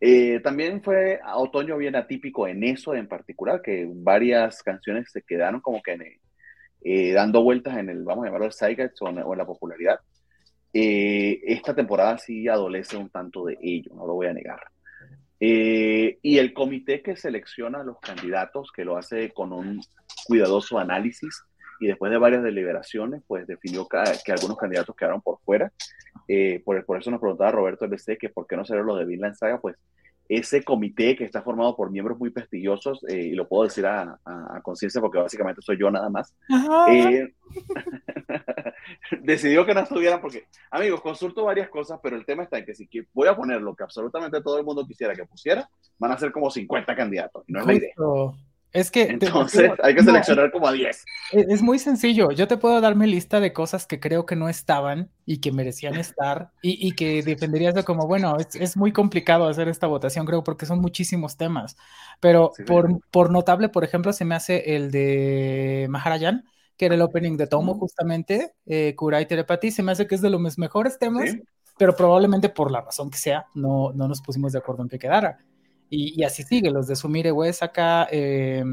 Eh, también fue otoño bien atípico en eso en particular, que varias canciones se quedaron como que en, eh, dando vueltas en el, vamos a llamarlo el Zeitgeist o, en, la popularidad. Eh, esta temporada sí adolece un tanto de ello, no lo voy a negar. Eh, y el comité que selecciona a los candidatos, que lo hace con un cuidadoso análisis y después de varias deliberaciones, pues definió que, algunos candidatos quedaron por fuera. por, por, eso nos preguntaba Roberto LC que por qué no será lo de Vinland Saga, pues ese comité que está formado por miembros muy prestigiosos, eh, y lo puedo decir a, conciencia porque básicamente soy yo nada más, eh, decidió que no estuvieran porque, amigos, consulto varias cosas, pero el tema está en que si voy a poner lo que absolutamente todo el mundo quisiera que pusiera, van a ser como 50 candidatos, y no es la idea. Es que. Entonces, hay que seleccionar como a 10. Es, muy sencillo. Yo te puedo dar mi lista de cosas que creo que no estaban y que merecían estar y, que defenderías de como, bueno, es, muy complicado hacer esta votación, creo, porque son muchísimos temas. Pero por, por, notable, por ejemplo, se me hace el de Maharajan, que era el opening de Tomo, justamente, eh, Kurai Telepathy. Se me hace que es de los mejores temas, pero probablemente por la razón que sea, no, no nos pusimos de acuerdo en que quedara. Y, así sigue, los de Sumire acá, eh,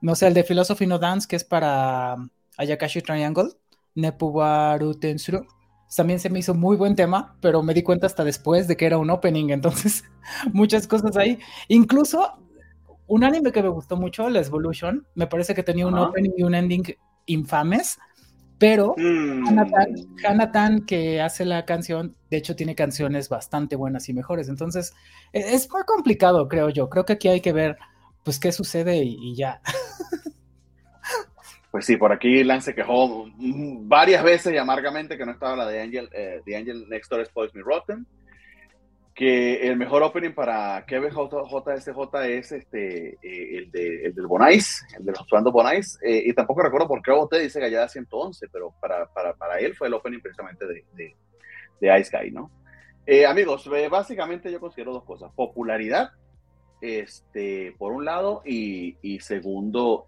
no sé, el de Philosophy No Dance, que es para Ayakashi Triangle, Nepuwaru Tensuru. También se me hizo muy buen tema, pero me di cuenta hasta después de que era un opening, entonces muchas cosas ahí. Incluso un anime que me gustó mucho, La Evolution, me parece que tenía un opening y un ending infames, pero mm. Hanatan, que hace la canción, de hecho tiene canciones bastante buenas y mejores. Entonces, e, es muy complicado, creo yo. Creo que aquí hay que ver, pues, qué sucede y, ya. Pues sí, por aquí Lance quejó varias veces y amargamente que no estaba la de Angel, eh, The Angel Next Door Spoils Me Rotten que el mejor opening para KBJSJ es este, eh, el, de, el del Bonais, el de los Suando Bonais, eh, y tampoco recuerdo por qué voté, dice Gallada 111, pero para, para, para, él fue el opening precisamente de, de, de Ice Guy, ¿no? Eh, amigos, básicamente yo considero dos cosas, popularidad, este, por un lado, y, y segundo,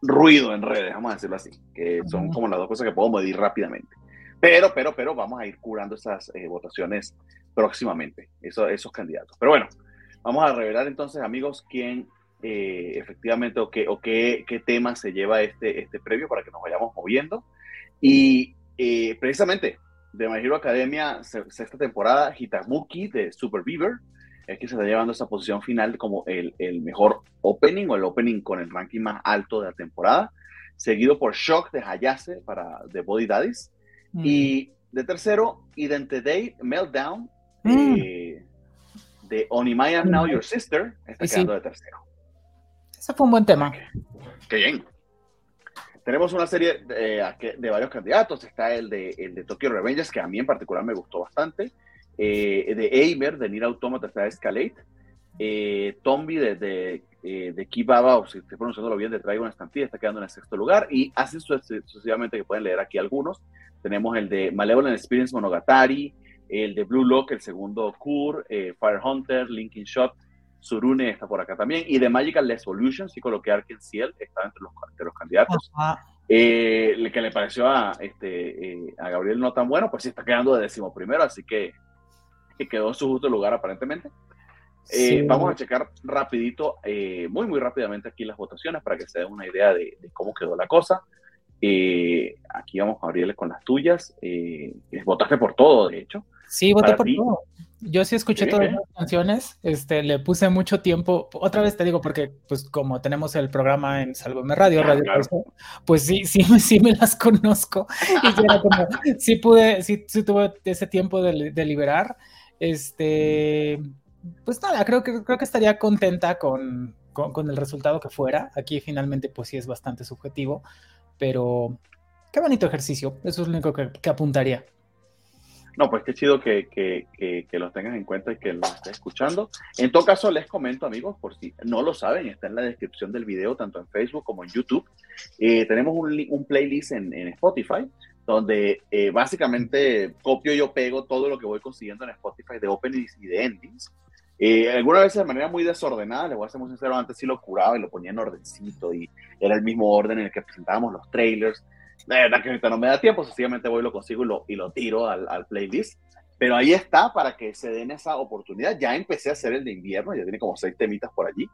ruido en redes, vamos a decirlo así, que son como las dos cosas que puedo medir rápidamente. Pero, pero, pero vamos a ir curando esas eh, votaciones próximamente, esos candidatos. Pero bueno, vamos a revelar entonces, amigos, quién eh, efectivamente o, qué, o qué, qué, tema se lleva este, este previo para que nos vayamos moviendo. Y eh, precisamente de My Hero Academia, sexta temporada, Hitamuki de Super Beaver, es que se está llevando esa posición final como el, el, mejor opening o el opening con el ranking más alto de la temporada. seguido por Shock de Hayase para The Body Daddies. Mm. Y de tercero, Identity Meltdown mm. eh, de Onimaya Now Your Sister. Está quedando de tercero. Ese fue un buen tema. Qué bien. Tenemos una serie de, de, varios candidatos. Está el de, el de Tokyo Revengers, que a mí en particular me gustó bastante. Eh, de Eimer, de Nier Automata, está Escalate. Eh, Tombi de, de, eh, de Kibaba, o si estoy pronunciándolo bien, de Traigo una estampida, está quedando en el sexto lugar. Y así sucesivamente, que pueden leer aquí algunos. Tenemos el de Malevolent Experience Monogatari, el de Blue Lock, el segundo Kur, eh, Fire Hunter, Linkin Shot, Surune está por acá también. Y de Magical Evolution, sí coloqué Arken Ciel, está entre los, entre los candidatos. Eh, el que le pareció a, este, a Gabriel no tan bueno, pues sí está quedando de décimo primero, así que, que quedó en su justo lugar aparentemente. Eh, vamos a checar rapidito, eh, muy muy rápidamente aquí las votaciones para que se den una idea de, cómo quedó la cosa. Eh, aquí vamos a abrirle con las tuyas. votaste por todo, de hecho. Sí, voté por todo. Yo sí escuché todas las canciones, este, le puse mucho tiempo. Otra vez te digo, porque pues como tenemos el programa en Salvame Radio, Radio pues sí, sí, sí me las conozco. Y sí pude, sí, sí tuve ese tiempo de, de liberar. Este, pues nada, creo que, creo que estaría contenta con, el resultado que fuera. Aquí finalmente pues sí es bastante subjetivo, pero qué bonito ejercicio, eso es lo único que, apuntaría. No, pues qué chido que, que, los tengas en cuenta y que los estés escuchando. En todo caso, les comento, amigos, por si no lo saben, está en la descripción del video, tanto en Facebook como en YouTube. Eh, tenemos un, un playlist en, Spotify, donde eh, básicamente copio y yo pego todo lo que voy consiguiendo en Spotify de openings y de endings. Eh, algunas veces de manera muy desordenada, les voy a ser muy sincero, antes sí lo curaba y lo ponía en ordencito y era el mismo orden en el que presentábamos los trailers. De verdad que ahorita no me da tiempo, sencillamente voy, lo consigo y lo, y lo tiro al, al, playlist. Pero ahí está para que se den esa oportunidad. Ya empecé a hacer el de invierno, ya tiene como seis temitas por allí.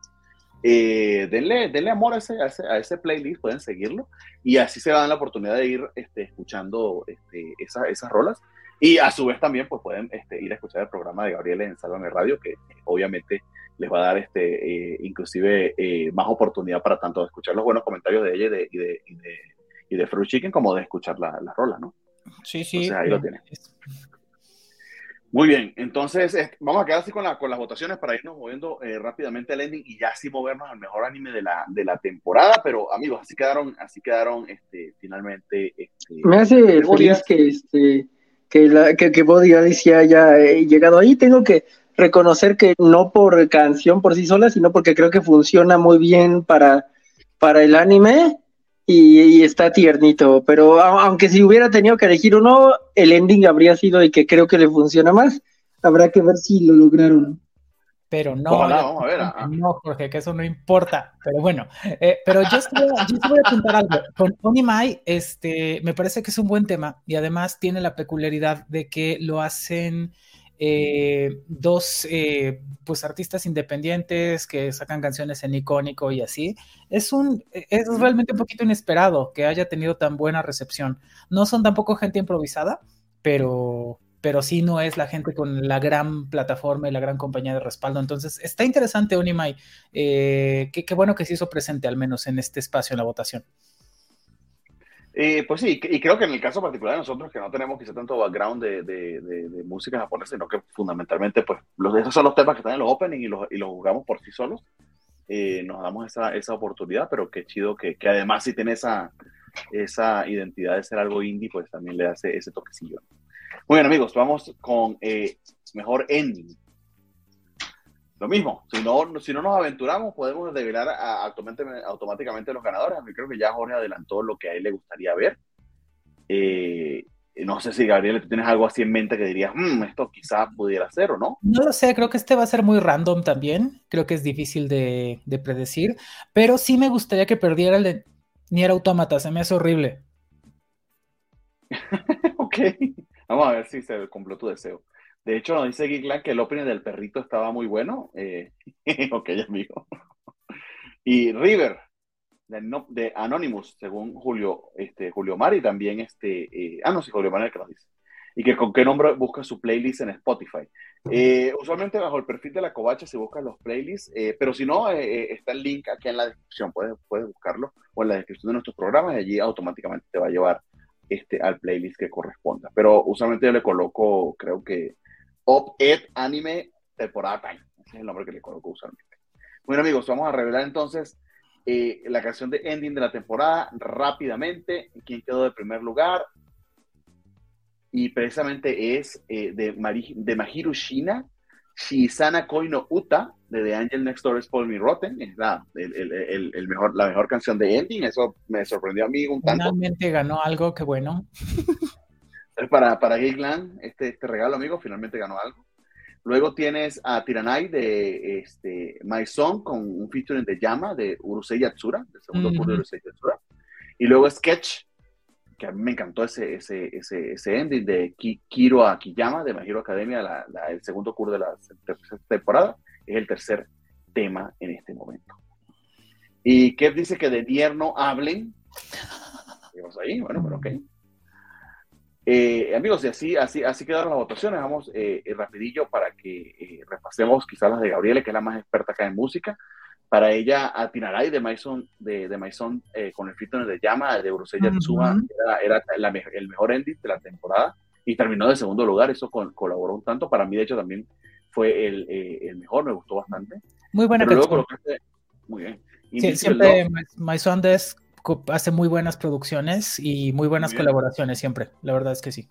Eh, denle, denle amor a ese, a ese, a, ese, playlist, pueden seguirlo y así se dan la oportunidad de ir este, escuchando este, esas rolas. Y a su vez también pues pueden este, ir a escuchar el programa de Gabriel en Sálvame Radio, que obviamente les va a dar este, eh, inclusive eh, más oportunidad para tanto escuchar los buenos comentarios de ella y de, y de, y de, Fruit Chicken como de escuchar la, la rola, ¿no? Sí, sí. ahí lo tienen. Muy bien, entonces vamos a quedar así con, la, con las votaciones para irnos moviendo eh, rápidamente al ending y ya así movernos al mejor anime de la, de la temporada, pero amigos, así quedaron, así quedaron este, finalmente. Este, Me hace feliz que este que, la, que, que Body ya haya eh, llegado ahí. Tengo que reconocer que no por canción por sí sola, sino porque creo que funciona muy bien para, para el anime y, está tiernito. Pero aunque si hubiera tenido que elegir uno, el ending habría sido el que creo que le funciona más. Habrá que ver si lo lograron pero no, no, Jorge, que eso no importa. Pero bueno, eh, pero yo estoy, voy a apuntar algo. Con Onimai, este, me parece que es un buen tema y además tiene la peculiaridad de que lo hacen eh, dos eh, pues artistas independientes que sacan canciones en icónico y así. Es un, es realmente un poquito inesperado que haya tenido tan buena recepción. No son tampoco gente improvisada, pero pero sí no es la gente con la gran plataforma y la gran compañía de respaldo. Entonces, está interesante Onimai. Eh, qué, bueno que se hizo presente al menos en este espacio en la votación. Eh, pues sí, y creo que en el caso particular de nosotros, que no tenemos quizá tanto background de, música japonesa, sino que fundamentalmente, pues, los, esos son los temas que están en los opening y los, y los jugamos por sí solos, eh, nos damos esa, esa, oportunidad, pero qué chido que, que, además si tiene esa, esa identidad de ser algo indie, pues también le hace ese toquecillo. Muy bien, amigos, vamos con eh, mejor ending. Lo mismo, si no, si no nos aventuramos, podemos develar automáticamente, los ganadores. A mí creo que ya Jorge adelantó lo que a él le gustaría ver. Eh, no sé si Gabriel, tú tienes algo así en mente que dirías, mm, esto quizás pudiera ser o no. No lo sé, creo que este va a ser muy random también. Creo que es difícil de, de predecir, pero sí me gustaría que perdiera el de Nier Automata, se me hace horrible. ok. Vamos a ver si se cumplió tu deseo. De hecho, nos dice Geekland que el opening del perrito estaba muy bueno. Eh, ok, amigo. y River, de, Anonymous, según Julio, este, Julio Mari, también este. Eh, ah, no, sí, Julio Mari que nos dice. Y que con qué nombre busca su playlist en Spotify. Eh, usualmente bajo el perfil de la covacha se buscan los playlists, eh, pero si no, está el link aquí en la descripción, puedes, puedes buscarlo o en la descripción de nuestros programas y allí automáticamente te va a llevar este, al playlist que corresponda. Pero usualmente yo le coloco, creo que Op Ed Anime Temporada Time, ese es el nombre que le coloco usualmente. Bueno amigos, vamos a revelar entonces la canción de ending de la temporada rápidamente, quién quedó de primer lugar, y precisamente es eh, de, Mari, de Mahiru Shina, Shizana Koino Uta, de The Angel Next Door is Paul Me Rotten, es la, el, el, mejor, la mejor canción de Ending, eso me sorprendió a mí un tanto. Finalmente ganó algo, qué bueno. Para, para Gigland, este, este regalo, amigo, finalmente ganó algo. Luego tienes a Tiranai de este, My Song con un featuring de Yama de Urusei Yatsura, del segundo curso de Urusei Yatsura. Y luego Sketch que a mí me encantó ese, ese, ese, ese ending de Kiro Akiyama de My Hero Academia, la, el segundo curso de la temporada, es el tercer tema en este momento. Y Kev dice que de Nier no hablen. Vamos ahí, bueno, pero ok. Eh, amigos, y así, así, así quedaron las votaciones. Vamos eh, rapidillo para que eh, repasemos quizás las de Gabriela, que es la más experta acá en música para ella Atinaray de Maison, de, de Maison eh, con el featuring de Llama de Urusei Yatsuma era, era el mejor ending de la temporada y terminó de segundo lugar, eso colaboró un tanto, para mí de hecho también fue el, eh, el mejor, me gustó bastante. Muy buena canción. muy bien. Sí, siempre Maison hace muy buenas producciones y muy buenas colaboraciones siempre, la verdad es que sí.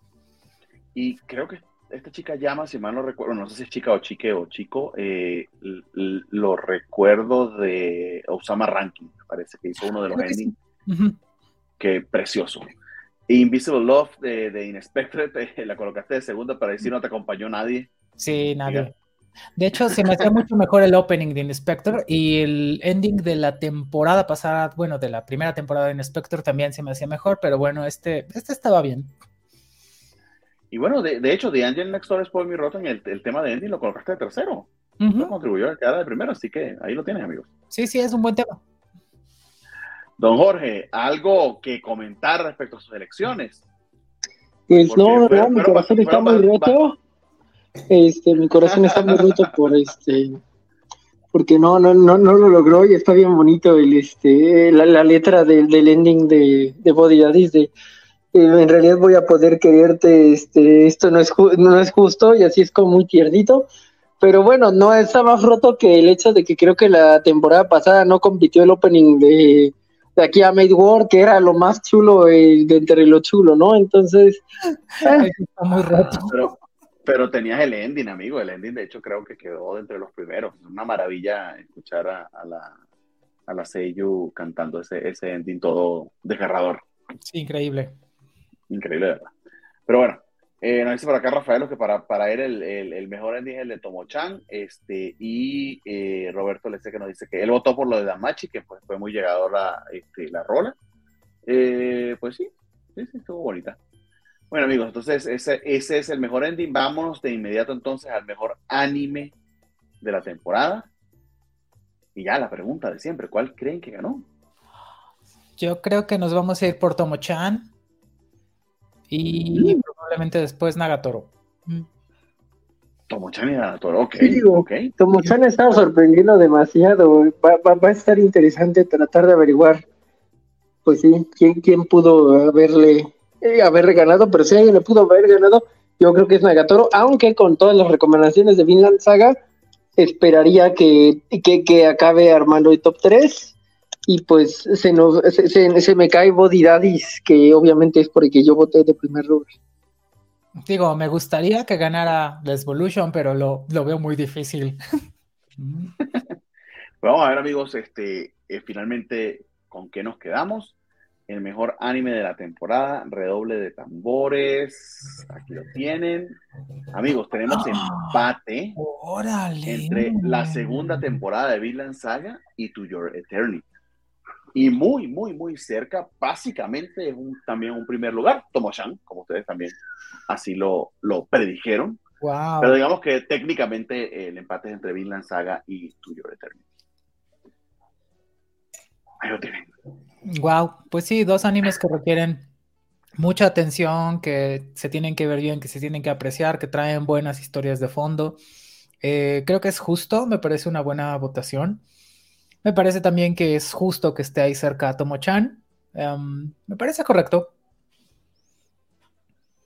Y creo que esta chica llama, si mal no recuerdo, no sé si es chica o chique o chico, eh, lo recuerdo de Osama Ranking, me parece que hizo uno de los endings. Que precioso. Invisible Love de, de Inspector, la colocaste de segunda para decir no te acompañó nadie. Sí, nadie. De hecho, se me hacía mucho mejor el opening de Inspector y el ending de la temporada pasada, bueno, de la primera temporada de Inspector también se me hacía mejor, pero bueno, este, este estaba bien. Y bueno, de, de hecho, The Angel Next Door Paul Me Rotten, el, el tema de Andy lo colocaste de tercero. Uh contribuyó a quedar de primero, así que ahí lo tienes, amigos. Sí, sí, es un buen tema. Don Jorge, ¿algo que comentar respecto a sus elecciones? Pues no, no, mi corazón está muy roto. Este, mi corazón está muy roto por este porque no, no, no, no lo logró y está bien bonito el este la, la letra del, del ending de, de Body Daddies de en realidad voy a poder quererte, este, esto no es, no es justo y así es como muy tiernito. Pero bueno, no está más roto que el hecho de que creo que la temporada pasada no compitió el opening de, de aquí a Made War, que era lo más chulo de entre lo chulo, ¿no? Entonces, está muy roto. Pero, pero, tenías el ending, amigo. El ending, de hecho, creo que quedó entre los primeros. Es una maravilla escuchar a, la, a la Seiyu cantando ese, ese ending todo desgarrador. Sí, increíble. Increíble, ¿verdad? Pero bueno, eh, nos dice por acá Rafael que para, para él el, el, mejor ending es el de Tomochan, este, y eh, Roberto Lece que nos dice que él votó por lo de Damachi, que pues fue muy llegador la, este, la rola. Eh, pues sí, sí, sí, estuvo bonita. Bueno amigos, entonces ese, ese es el mejor ending. Vámonos de inmediato entonces al mejor anime de la temporada. Y ya la pregunta de siempre, ¿cuál creen que ganó? Yo creo que nos vamos a ir por Tomo-chan y mm. probablemente después Nagatoro. Mm. Tomochan y Nagatoro, ok. okay. Tomochan estaba sorprendiendo demasiado. Va, va, a estar interesante tratar de averiguar, pues sí, quién, quién pudo haberle, eh, haberle ganado, pero si alguien le pudo haber ganado, yo creo que es Nagatoro, aunque con todas las recomendaciones de Vinland Saga, esperaría que, que, que acabe armando el top 3 y pues se, nos, se, se, me cae Body Daddies, que obviamente es porque yo voté de primer lugar. Digo, me gustaría que ganara The Evolution, pero lo, lo veo muy difícil. Vamos a ver, amigos, este, eh, finalmente, ¿con qué nos quedamos? El mejor anime de la temporada, redoble de tambores, aquí lo tienen. Amigos, tenemos ah, empate entre la segunda temporada de Vinland Saga y To Your Eternity y muy, muy, muy cerca, básicamente es un, también un primer lugar, Tomoshan, como ustedes también así lo, lo predijeron. Pero digamos que técnicamente el empate es entre Vinland Saga y Tuyo Eternity. Ahí lo tienen. Wow, pues sí, dos animes que requieren mucha atención, que se tienen que ver bien, que se tienen que apreciar, que traen buenas historias de fondo. Eh, creo que es justo, me parece una buena votación. Me parece también que es justo que esté ahí cerca a Tomo-chan. Em, me parece correcto.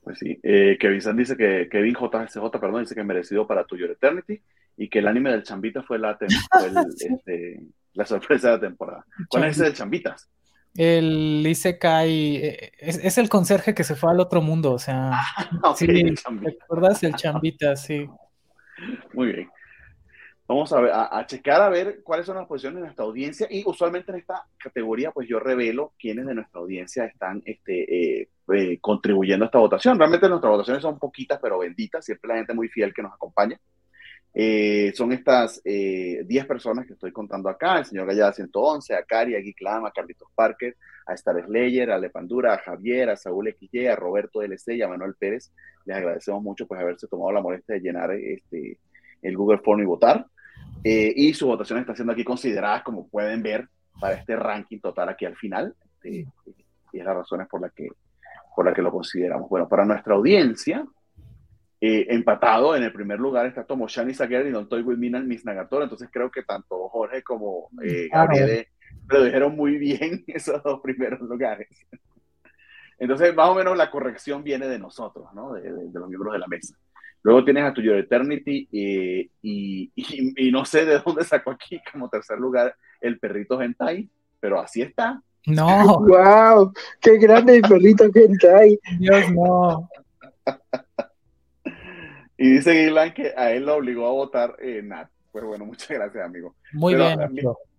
Pues sí, eh, Kevin San dice que Kevin JSJ, perdón, dice que merecido para tu Your Eternity y que el anime del Chambita fue la, este, la sorpresa de la temporada. ¿Cuál es ese del Chambitas? El Isekai eh, es, es, el conserje que se fue al otro mundo, o sea, sí, el ¿recuerdas el Chambita? Sí. Muy bien. Vamos a, a, checar a ver cuáles son las posiciones de nuestra audiencia y usualmente en esta categoría pues yo revelo quiénes de nuestra audiencia están este, eh, eh, contribuyendo a esta votación. Realmente nuestras votaciones son poquitas pero benditas, siempre la gente muy fiel que nos acompaña. Eh, son estas 10 personas que estoy contando acá, el señor Gallada 111, a Cari, a Guiclama, a Carlitos Parker, a Star Slayer, a Lepandura, a Javier, a Saúl XY, a Roberto LC y a Manuel Pérez. Les agradecemos mucho pues haberse tomado la molestia de llenar este, el Google Form y votar. Eh, y su votación está siendo aquí considerada, como pueden ver, para este ranking total aquí al final. Y es la razón por la que por la que lo consideramos. Bueno, para nuestra audiencia, eh, empatado en el primer lugar está Tomoshani Sager y Don Toy Minan Miss Nagatora. Entonces creo que tanto Jorge como eh, Gabriel lo dijeron muy bien esos dos primeros lugares. Entonces, más o menos la corrección viene de nosotros, ¿no? de los miembros de la mesa. Luego tienes a To Your Eternity y, y, no sé de dónde sacó aquí como tercer lugar el perrito hentai, pero así está. No. ¡Wow! ¡Qué grande el perrito hentai! Dios, no. y dice Gilán que a él lo obligó a votar eh, Nat. Pues bueno, muchas gracias, amigo. Muy bien.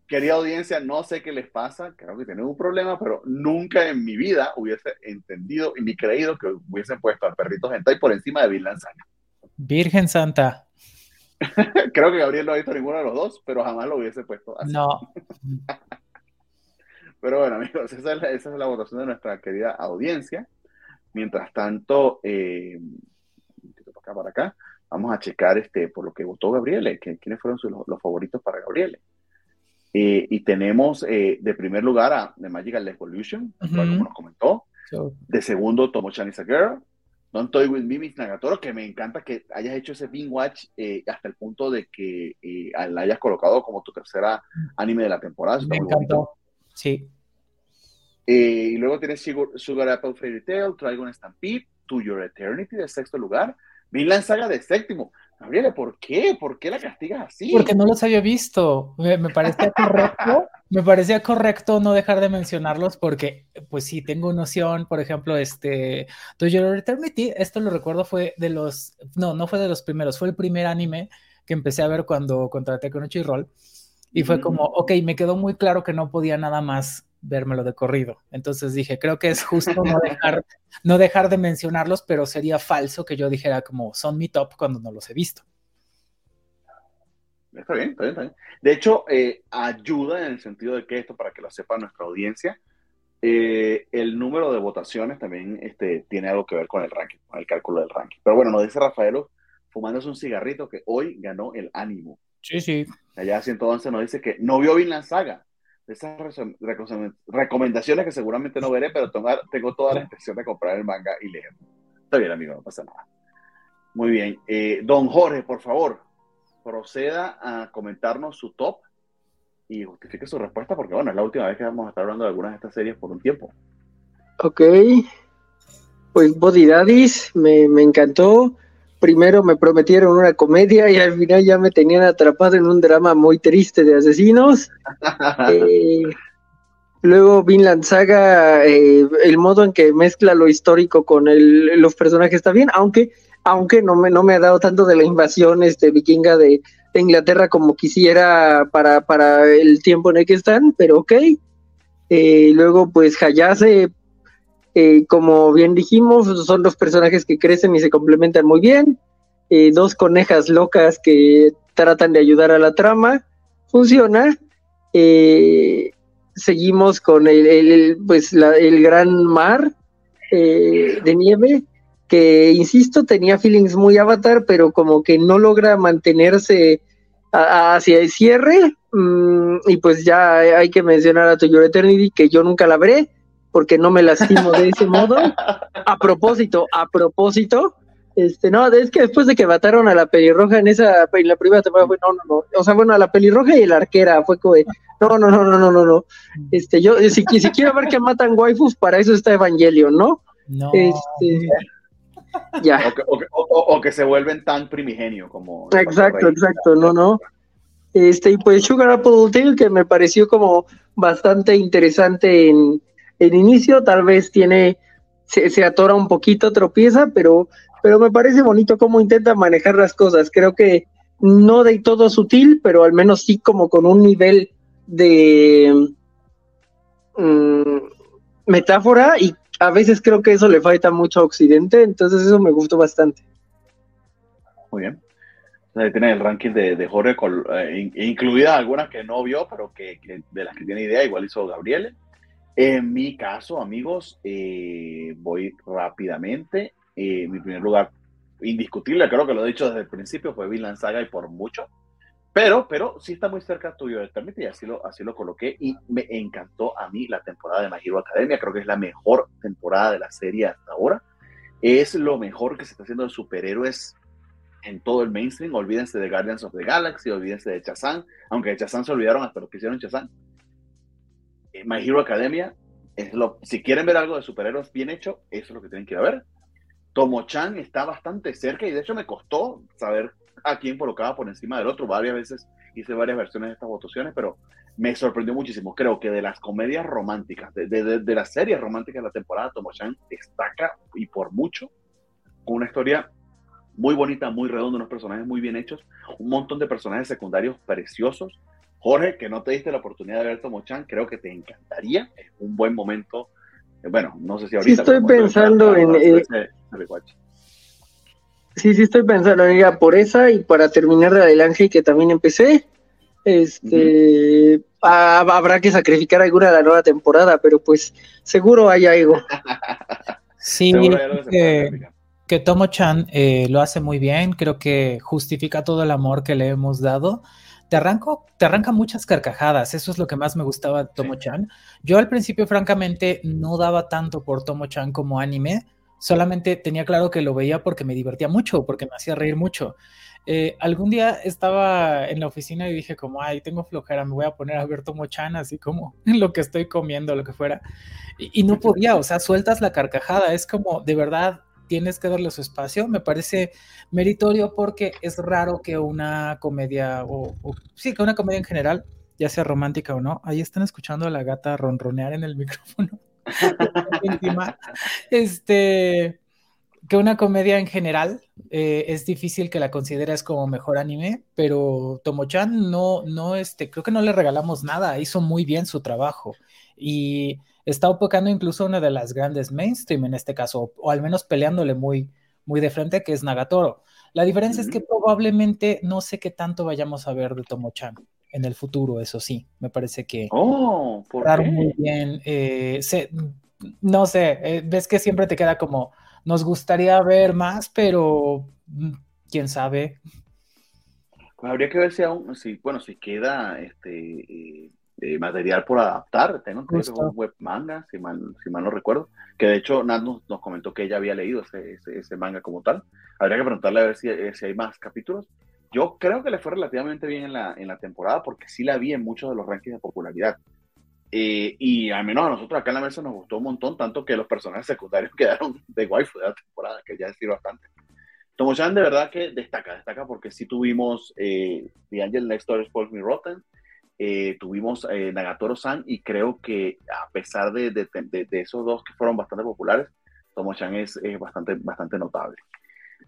querida audiencia, no sé qué les pasa, creo que tienen un problema, pero nunca en mi vida hubiese entendido y ni creído que hubiesen puesto al perrito hentai por encima de Bill Lanzana. Virgen Santa. Creo que Gabriel no ha visto ninguno de los dos, pero jamás lo hubiese puesto así. No. pero bueno, amigos, esa es, la, votación de nuestra querida audiencia. Mientras tanto, eh, acá para acá, vamos a checar este, por lo que votó Gabriele, que, quiénes fueron los, favoritos para Gabriele. Eh, y tenemos eh, de primer lugar a The Magical Evolution, como nos comentó. De segundo, Tomo-chan is a Girl. Don't Toy With Me, Miss Nagatoro, que me encanta que hayas hecho ese Bing Watch eh, hasta el punto de que eh, la hayas colocado como tu tercera anime de la temporada. Me encantó, sí. Eh, y luego tienes Sugar, Apple Fairy Tail, Dragon Stampede, To Your Eternity de sexto lugar, Vinland Saga de séptimo. Gabriela, ¿por qué? ¿Por qué la castigas así? Porque no los había visto. Me, me parecía correcto, me parecía correcto no dejar de mencionarlos porque, pues sí, tengo noción, por ejemplo, este, To Your Eternity, esto lo recuerdo fue de los, no, no fue de los primeros, fue el primer anime que empecé a ver cuando contraté con Roll y fue como, ok, me quedó muy claro que no podía nada más vérmelo de corrido. Entonces dije, creo que es justo no dejar, no dejar de mencionarlos, pero sería falso que yo dijera como son mi top cuando no los he visto. Está bien, está bien, está bien. De hecho, eh, ayuda en el sentido de que esto, para que lo sepa nuestra audiencia, eh, el número de votaciones también este, tiene algo que ver con el ranking, con el cálculo del ranking. Pero bueno, nos dice Rafaelo, fumándose un cigarrito, que hoy ganó el ánimo. Sí, sí. Allá 111 nos dice que no vio bien la Saga. Esas recomendaciones que seguramente no veré, pero tengo toda la intención de comprar el manga y leer. Está bien, amigo, no pasa nada. Muy bien. Eh, don Jorge, por favor, proceda a comentarnos su top y justifique su respuesta, porque bueno, es la última vez que vamos a estar hablando de algunas de estas series por un tiempo. Ok. Pues Body Daddies me, me encantó primero me prometieron una comedia y al final ya me tenían atrapado en un drama muy triste de asesinos. Eh, luego Vinland Saga, eh, el modo en que mezcla lo histórico con el, los personajes está bien, aunque, aunque no, me, no me ha dado tanto de la invasión este, vikinga de, Inglaterra como quisiera para, para el tiempo en el que están, pero ok. Eh, luego pues Hayase eh, como bien dijimos, son dos personajes que crecen y se complementan muy bien. Eh, dos conejas locas que tratan de ayudar a la trama. Funciona. Eh, seguimos con el, pues el gran mar de nieve, que insisto, tenía feelings muy avatar, pero como que no logra mantenerse hacia el cierre. Mm, y pues ya hay que mencionar a To Your Eternity, que yo nunca la veré porque no me lastimo de ese modo. A propósito, a propósito, este, no, es que después de que mataron a la pelirroja en esa, en la primera temporada fue, no, no, no, o sea, bueno, a la pelirroja y la arquera, fue como no, no, no, no, no, no, no, este, yo, si, si quiero ver que matan waifus, para eso está Evangelion, ¿no? No. Este, ya. O que, o, que, se vuelven tan primigenio como... Exacto, exacto, no, no. Este, y pues Sugar Apple Tail, que me pareció como bastante interesante en, en inicio, tal vez tiene, se, atora un poquito, tropieza, pero pero me parece bonito cómo intenta manejar las cosas. Creo que no de todo sutil, pero al menos sí como con un nivel de mm, metáfora y a veces creo que eso le falta mucho a Occidente, entonces eso me gustó bastante. Muy bien. Tiene el ranking de, de Jorge, eh, incluida algunas que no vio, pero que, de las que tiene idea, igual hizo Gabriele. En mi caso, amigos, eh, voy rápidamente. Eh, mi primer lugar indiscutible, creo que lo he dicho desde el principio, fue Vinland Saga y por mucho. Pero, pero sí está muy cerca tuyo de y así lo, así lo coloqué y me encantó a mí la temporada de My Hero Academia. Creo que es la mejor temporada de la serie hasta ahora. Es lo mejor que se está haciendo de superhéroes en todo el mainstream. Olvídense de Guardians of the Galaxy, olvídense de Chazán, aunque de Chazán se olvidaron hasta lo que hicieron Chazán. Eh, My Hero Academia es lo, si quieren ver algo de superhéroes bien hecho, eso es lo que tienen que ir a ver. Tomo-chan está bastante cerca y de hecho me costó saber a quién colocaba por encima del otro. Varias veces hice varias versiones de estas votaciones, pero me sorprendió muchísimo. Creo que de las comedias románticas, de, de, las series románticas de la temporada, Tomo-chan destaca y por mucho, con una historia muy bonita, muy redonda, unos personajes muy bien hechos, un montón de personajes secundarios preciosos. Jorge, que no te diste la oportunidad de ver Tomo-chan, creo que te encantaría. Es un buen momento bueno, no sé si ahorita. Sí, estoy pensando en. Eh, sí, sí, estoy pensando en por esa y para terminar de adelante, que también empecé. Este. habrá que sacrificar alguna de la nueva temporada, pero pues seguro hay algo. sí, que, que Tomo Chan eh, lo hace muy bien. Creo que justifica todo el amor que le hemos dado te, arranco, te arranca muchas carcajadas. Eso es lo que más me gustaba de Tomo-chan. Yo al principio, francamente, no daba tanto por Tomo-chan como anime. Solamente tenía claro que lo veía porque me divertía mucho, porque me hacía reír mucho. Eh, algún día estaba en la oficina y dije como, ay, tengo flojera, me voy a poner a ver Tomo-chan así como lo que estoy comiendo, lo que fuera. Y, y, no podía, o sea, sueltas la carcajada, es como, de verdad, tienes que darle su espacio. Me parece meritorio porque es raro que una comedia, o, sí, que una comedia en general, ya sea romántica o no, ahí están escuchando a la gata ronronear en el micrófono. este, que una comedia en general eh, es difícil que la consideres como mejor anime, pero Tomo-chan no, no, este, creo que no le regalamos nada, hizo muy bien su trabajo. Y está opacando incluso una de las grandes mainstream en este caso, o, al menos peleándole muy, muy de frente, que es Nagatoro. La diferencia es que probablemente no sé qué tanto vayamos a ver de Tomo-chan en el futuro, eso sí, me parece que... Oh, ¿por qué? muy bien. Eh, no sé, eh, ves que siempre te queda como, nos gustaría ver más, pero mm, quién sabe. Pues habría que ver si aún, si, bueno, si queda este... Eh, material por adaptar. Tengo un web manga, si mal, si mal no recuerdo. Que de hecho Nat nos, comentó que ella había leído ese, ese, manga como tal. Habría que preguntarle a ver si, eh, si, hay más capítulos. Yo creo que le fue relativamente bien en la, en la temporada porque sí la vi en muchos de los rankings de popularidad. Eh, y al menos a nosotros acá en la mesa nos gustó un montón, tanto que los personajes secundarios quedaron de waifu de la temporada, que ya decir bastante. Tomo-chan de verdad que destaca, destaca porque sí tuvimos eh, The Angel Next Door Spoils Me Rotten, eh, tuvimos eh, Nagatoro-san y creo que a pesar de, de, esos dos que fueron bastante populares, Tomo-chan es, bastante, bastante notable.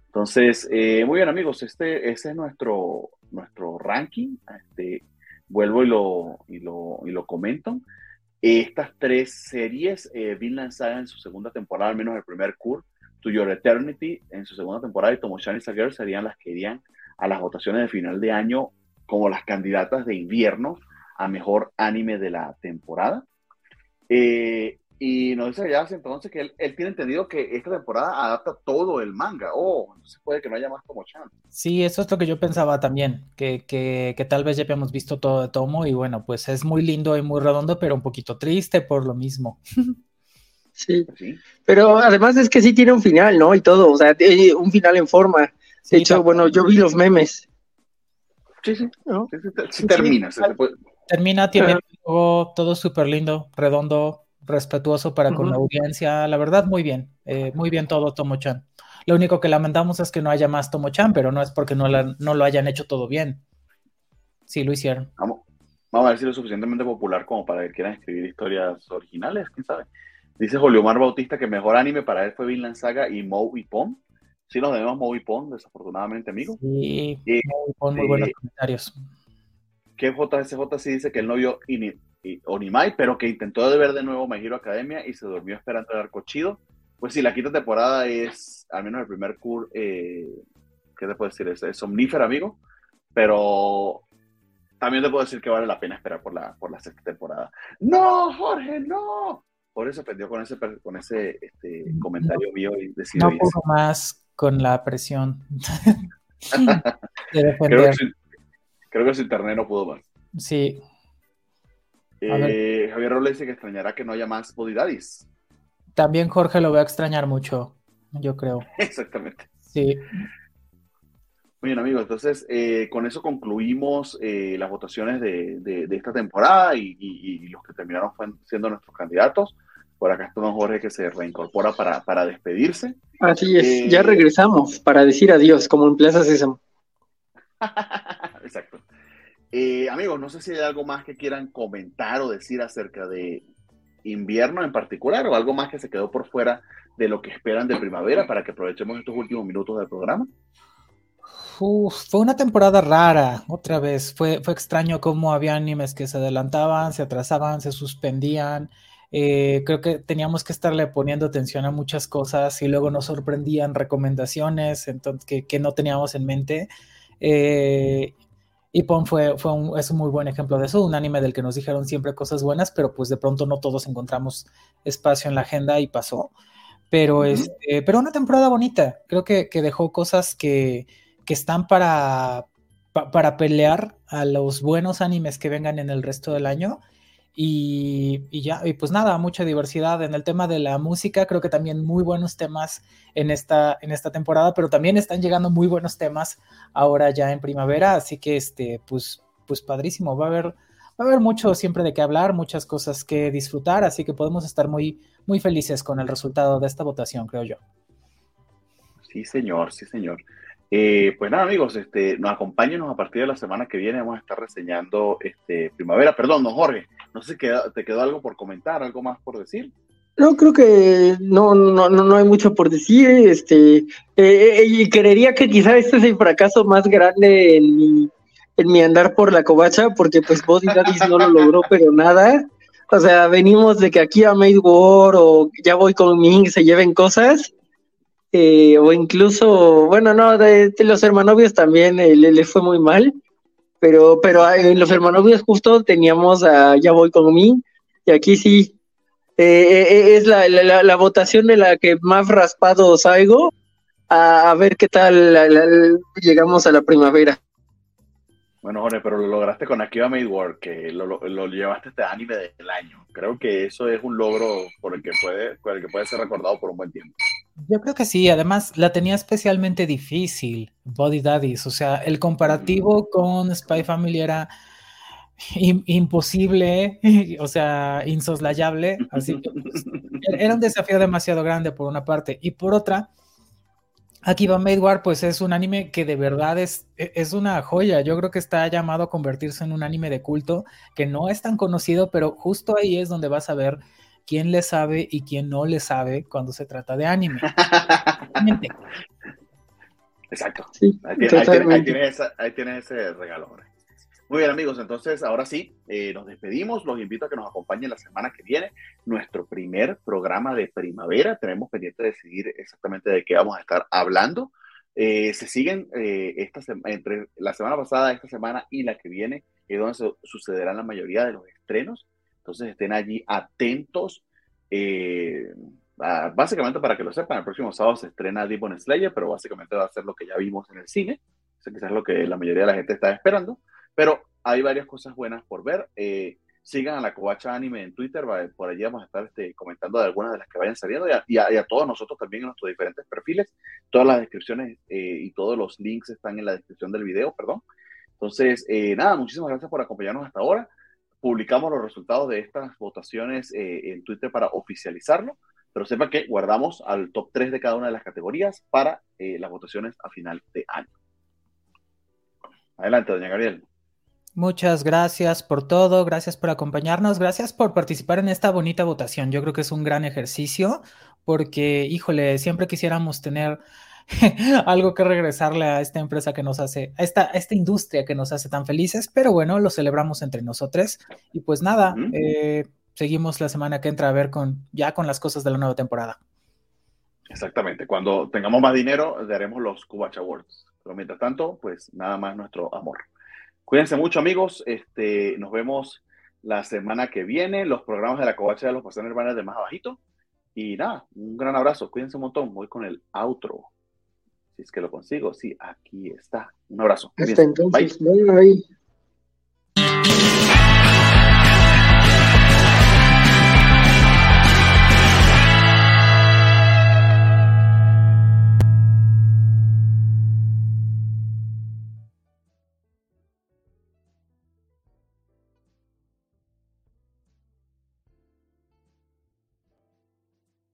Entonces, eh, muy bien amigos, este, ese es nuestro, nuestro ranking. Este, vuelvo y lo, y lo, y lo comento. Estas tres series, Vinland Saga en su segunda temporada, al menos el primer cur, To Your Eternity en su segunda temporada y Tomo-chan y Sager serían las que irían a las votaciones de final de año como las candidatas de invierno a mejor anime de la temporada. Eh, y nos dice ya entonces que él, tiene entendido que esta temporada adapta todo el manga. Oh, entonces puede que no haya más como Chan. Sí, eso es lo que yo pensaba también, que, que, que, tal vez ya habíamos visto todo de Tomo y bueno, pues es muy lindo y muy redondo, pero un poquito triste por lo mismo. Sí. Sí. Pero además es que sí tiene un final, ¿no? Y todo, o sea, un final en forma. De hecho, bueno, yo vi los memes. Sí, sí. sí, termina. Termina, tiene todo súper lindo, redondo, respetuoso para con la audiencia. La verdad, muy bien. Eh, muy bien todo, Tomo-chan. Lo único que lamentamos es que no haya más Tomo-chan, pero no es porque no, no lo hayan hecho todo bien. Sí, lo hicieron. Vamos, vamos a ver si lo suficientemente popular como para que quieran escribir historias originales, quién sabe. Dice Julio Omar Bautista que mejor anime para él fue Vinland Saga y Mou y Pom. Sí, nos debemos Pom, desafortunadamente, amigo. Sí, y, Pom, muy buenos comentarios. Que JSJ sí dice que él no vio Onimai, pero que intentó de ver de nuevo My Hero Academia y se durmió esperando el arco chido. Pues sí, la quinta temporada es, al menos el primer cur, eh, ¿qué te puedo decir? Es, es amigo. Pero también te puedo decir que vale la pena esperar por la, por la sexta temporada. ¡No, Jorge, no! Por eso perdió con ese, con ese este, comentario mío y decidió No más con la presión de Creo que, creo que su internet no pudo más. Sí. Eh, Javier Robles dice que extrañará que no haya más Body También Jorge lo va a extrañar mucho, yo creo. Exactamente. Sí. Muy bien, amigos. Entonces, eh, con eso concluimos eh, las votaciones de, esta temporada y, los que terminaron siendo nuestros candidatos. Por acá está don Jorge que se reincorpora para, para despedirse. Así es, ya regresamos para decir adiós, como en Plaza Sésamo. Exacto. amigos, no sé si hay algo más que quieran comentar o decir acerca de invierno en particular o algo más que se quedó por fuera de lo que esperan de primavera para que aprovechemos estos últimos minutos del programa. fue una temporada rara, otra vez. Fue, fue extraño cómo había animes que se adelantaban, se atrasaban, se suspendían. Eh, creo que teníamos que estarle poniendo atención a muchas cosas y luego nos sorprendían recomendaciones entonces, que, no teníamos en mente. Eh, y Pon fue, fue un, es un muy buen ejemplo de eso, un anime del que nos dijeron siempre cosas buenas, pero pues de pronto no todos encontramos espacio en la agenda y pasó. Pero, este, pero una temporada bonita, creo que, dejó cosas que, están para, para pelear a los buenos animes que vengan en el resto del año y, ya, y pues nada, mucha diversidad en el tema de la música, creo que también muy buenos temas en esta, en esta temporada, pero también están llegando muy buenos temas ahora ya en primavera, así que este, pues, pues padrísimo, va a haber, va a haber mucho siempre de qué hablar, muchas cosas que disfrutar, así que podemos estar muy, muy felices con el resultado de esta votación, creo yo. Sí, señor, sí, señor. Eh, pues nada, amigos, este, nos acompáñenos a partir de la semana que viene. Vamos a estar reseñando este, primavera. Perdón, don Jorge, no sé si te quedó algo por comentar, algo más por decir. No, creo que no, no, no, hay mucho por decir. Este, eh, eh, y creería que quizá este es el fracaso más grande en mi, en mi andar por la covacha, porque pues Body Daddy no lo logró, pero nada. O sea, venimos de que aquí a Made War o ya voy con Ming se lleven cosas eh, o incluso, bueno, no, de, los hermanovios también eh, le, fue muy mal, pero, pero ah, en los hermanovios justo teníamos a Ya voy con mí, y aquí sí, eh, es la, la, votación de la que más raspado salgo, a, a ver qué tal llegamos a la primavera. Bueno, Jorge, pero lo lograste con Akiba Made War, que lo, lo, llevaste este anime del año. Creo que eso es un logro por el que puede, por el que puede ser recordado por un buen tiempo. Yo creo que sí, además la tenía especialmente difícil, Body Daddies. O sea, el comparativo con Spy Family era imposible, o sea, insoslayable. Así que pues, era un desafío demasiado grande por una parte. Y por otra, Akiba Made War, pues es un anime que de verdad es, e, es una joya. Yo creo que está llamado a convertirse en un anime de culto que no es tan conocido, pero justo ahí es donde vas a ver quién le sabe y quién no le sabe cuando se trata de anime. Exacto. ahí, tienes, ese regalo. Muy bien amigos, entonces ahora sí, eh, nos despedimos, los invito a que nos acompañen la semana que viene, nuestro primer programa de primavera, tenemos pendiente de decidir exactamente de qué vamos a estar hablando. Eh, se siguen eh, esta entre la semana pasada, esta semana y la que viene, es donde sucederán la mayoría de los estrenos, entonces estén allí atentos. básicamente para que lo sepan, el próximo sábado se estrena Demon Slayer, pero básicamente va a ser lo que ya vimos en el cine, eso quizás es lo que la mayoría de la gente está esperando. Pero hay varias cosas buenas por ver. Eh, sigan a la Covacha Anime en Twitter, por allí vamos a estar este, comentando de algunas de las que vayan saliendo y a, todos nosotros también en nuestros diferentes perfiles. Todas las descripciones eh, y todos los links están en la descripción del video, perdón. Entonces, eh, nada, muchísimas gracias por acompañarnos hasta ahora. Publicamos los resultados de estas votaciones eh, en Twitter para oficializarlo, pero sepa que guardamos al top 3 de cada una de las categorías para las votaciones a final de año. Adelante, doña Gabriel. Muchas gracias por todo, gracias por acompañarnos, gracias por participar en esta bonita votación. Yo creo que es un gran ejercicio porque, híjole, siempre quisiéramos tener algo que regresarle a esta empresa que nos hace, a esta, esta industria que nos hace tan felices, pero bueno, lo celebramos entre nosotros. Y pues nada, eh, seguimos la semana que entra a ver con ya con las cosas de la nueva temporada. Exactamente, cuando tengamos más dinero, daremos los Cubacha Awards. Pero mientras tanto, pues nada más nuestro amor. Cuídense mucho, amigos. Este, nos vemos la semana que viene. Los programas de la covacha de los pasiones hermanas de más abajito. Y nada, un gran abrazo. Cuídense un montón. Voy con el outro. Si es que lo consigo. Sí, aquí está. Un abrazo. Hasta entonces. bye.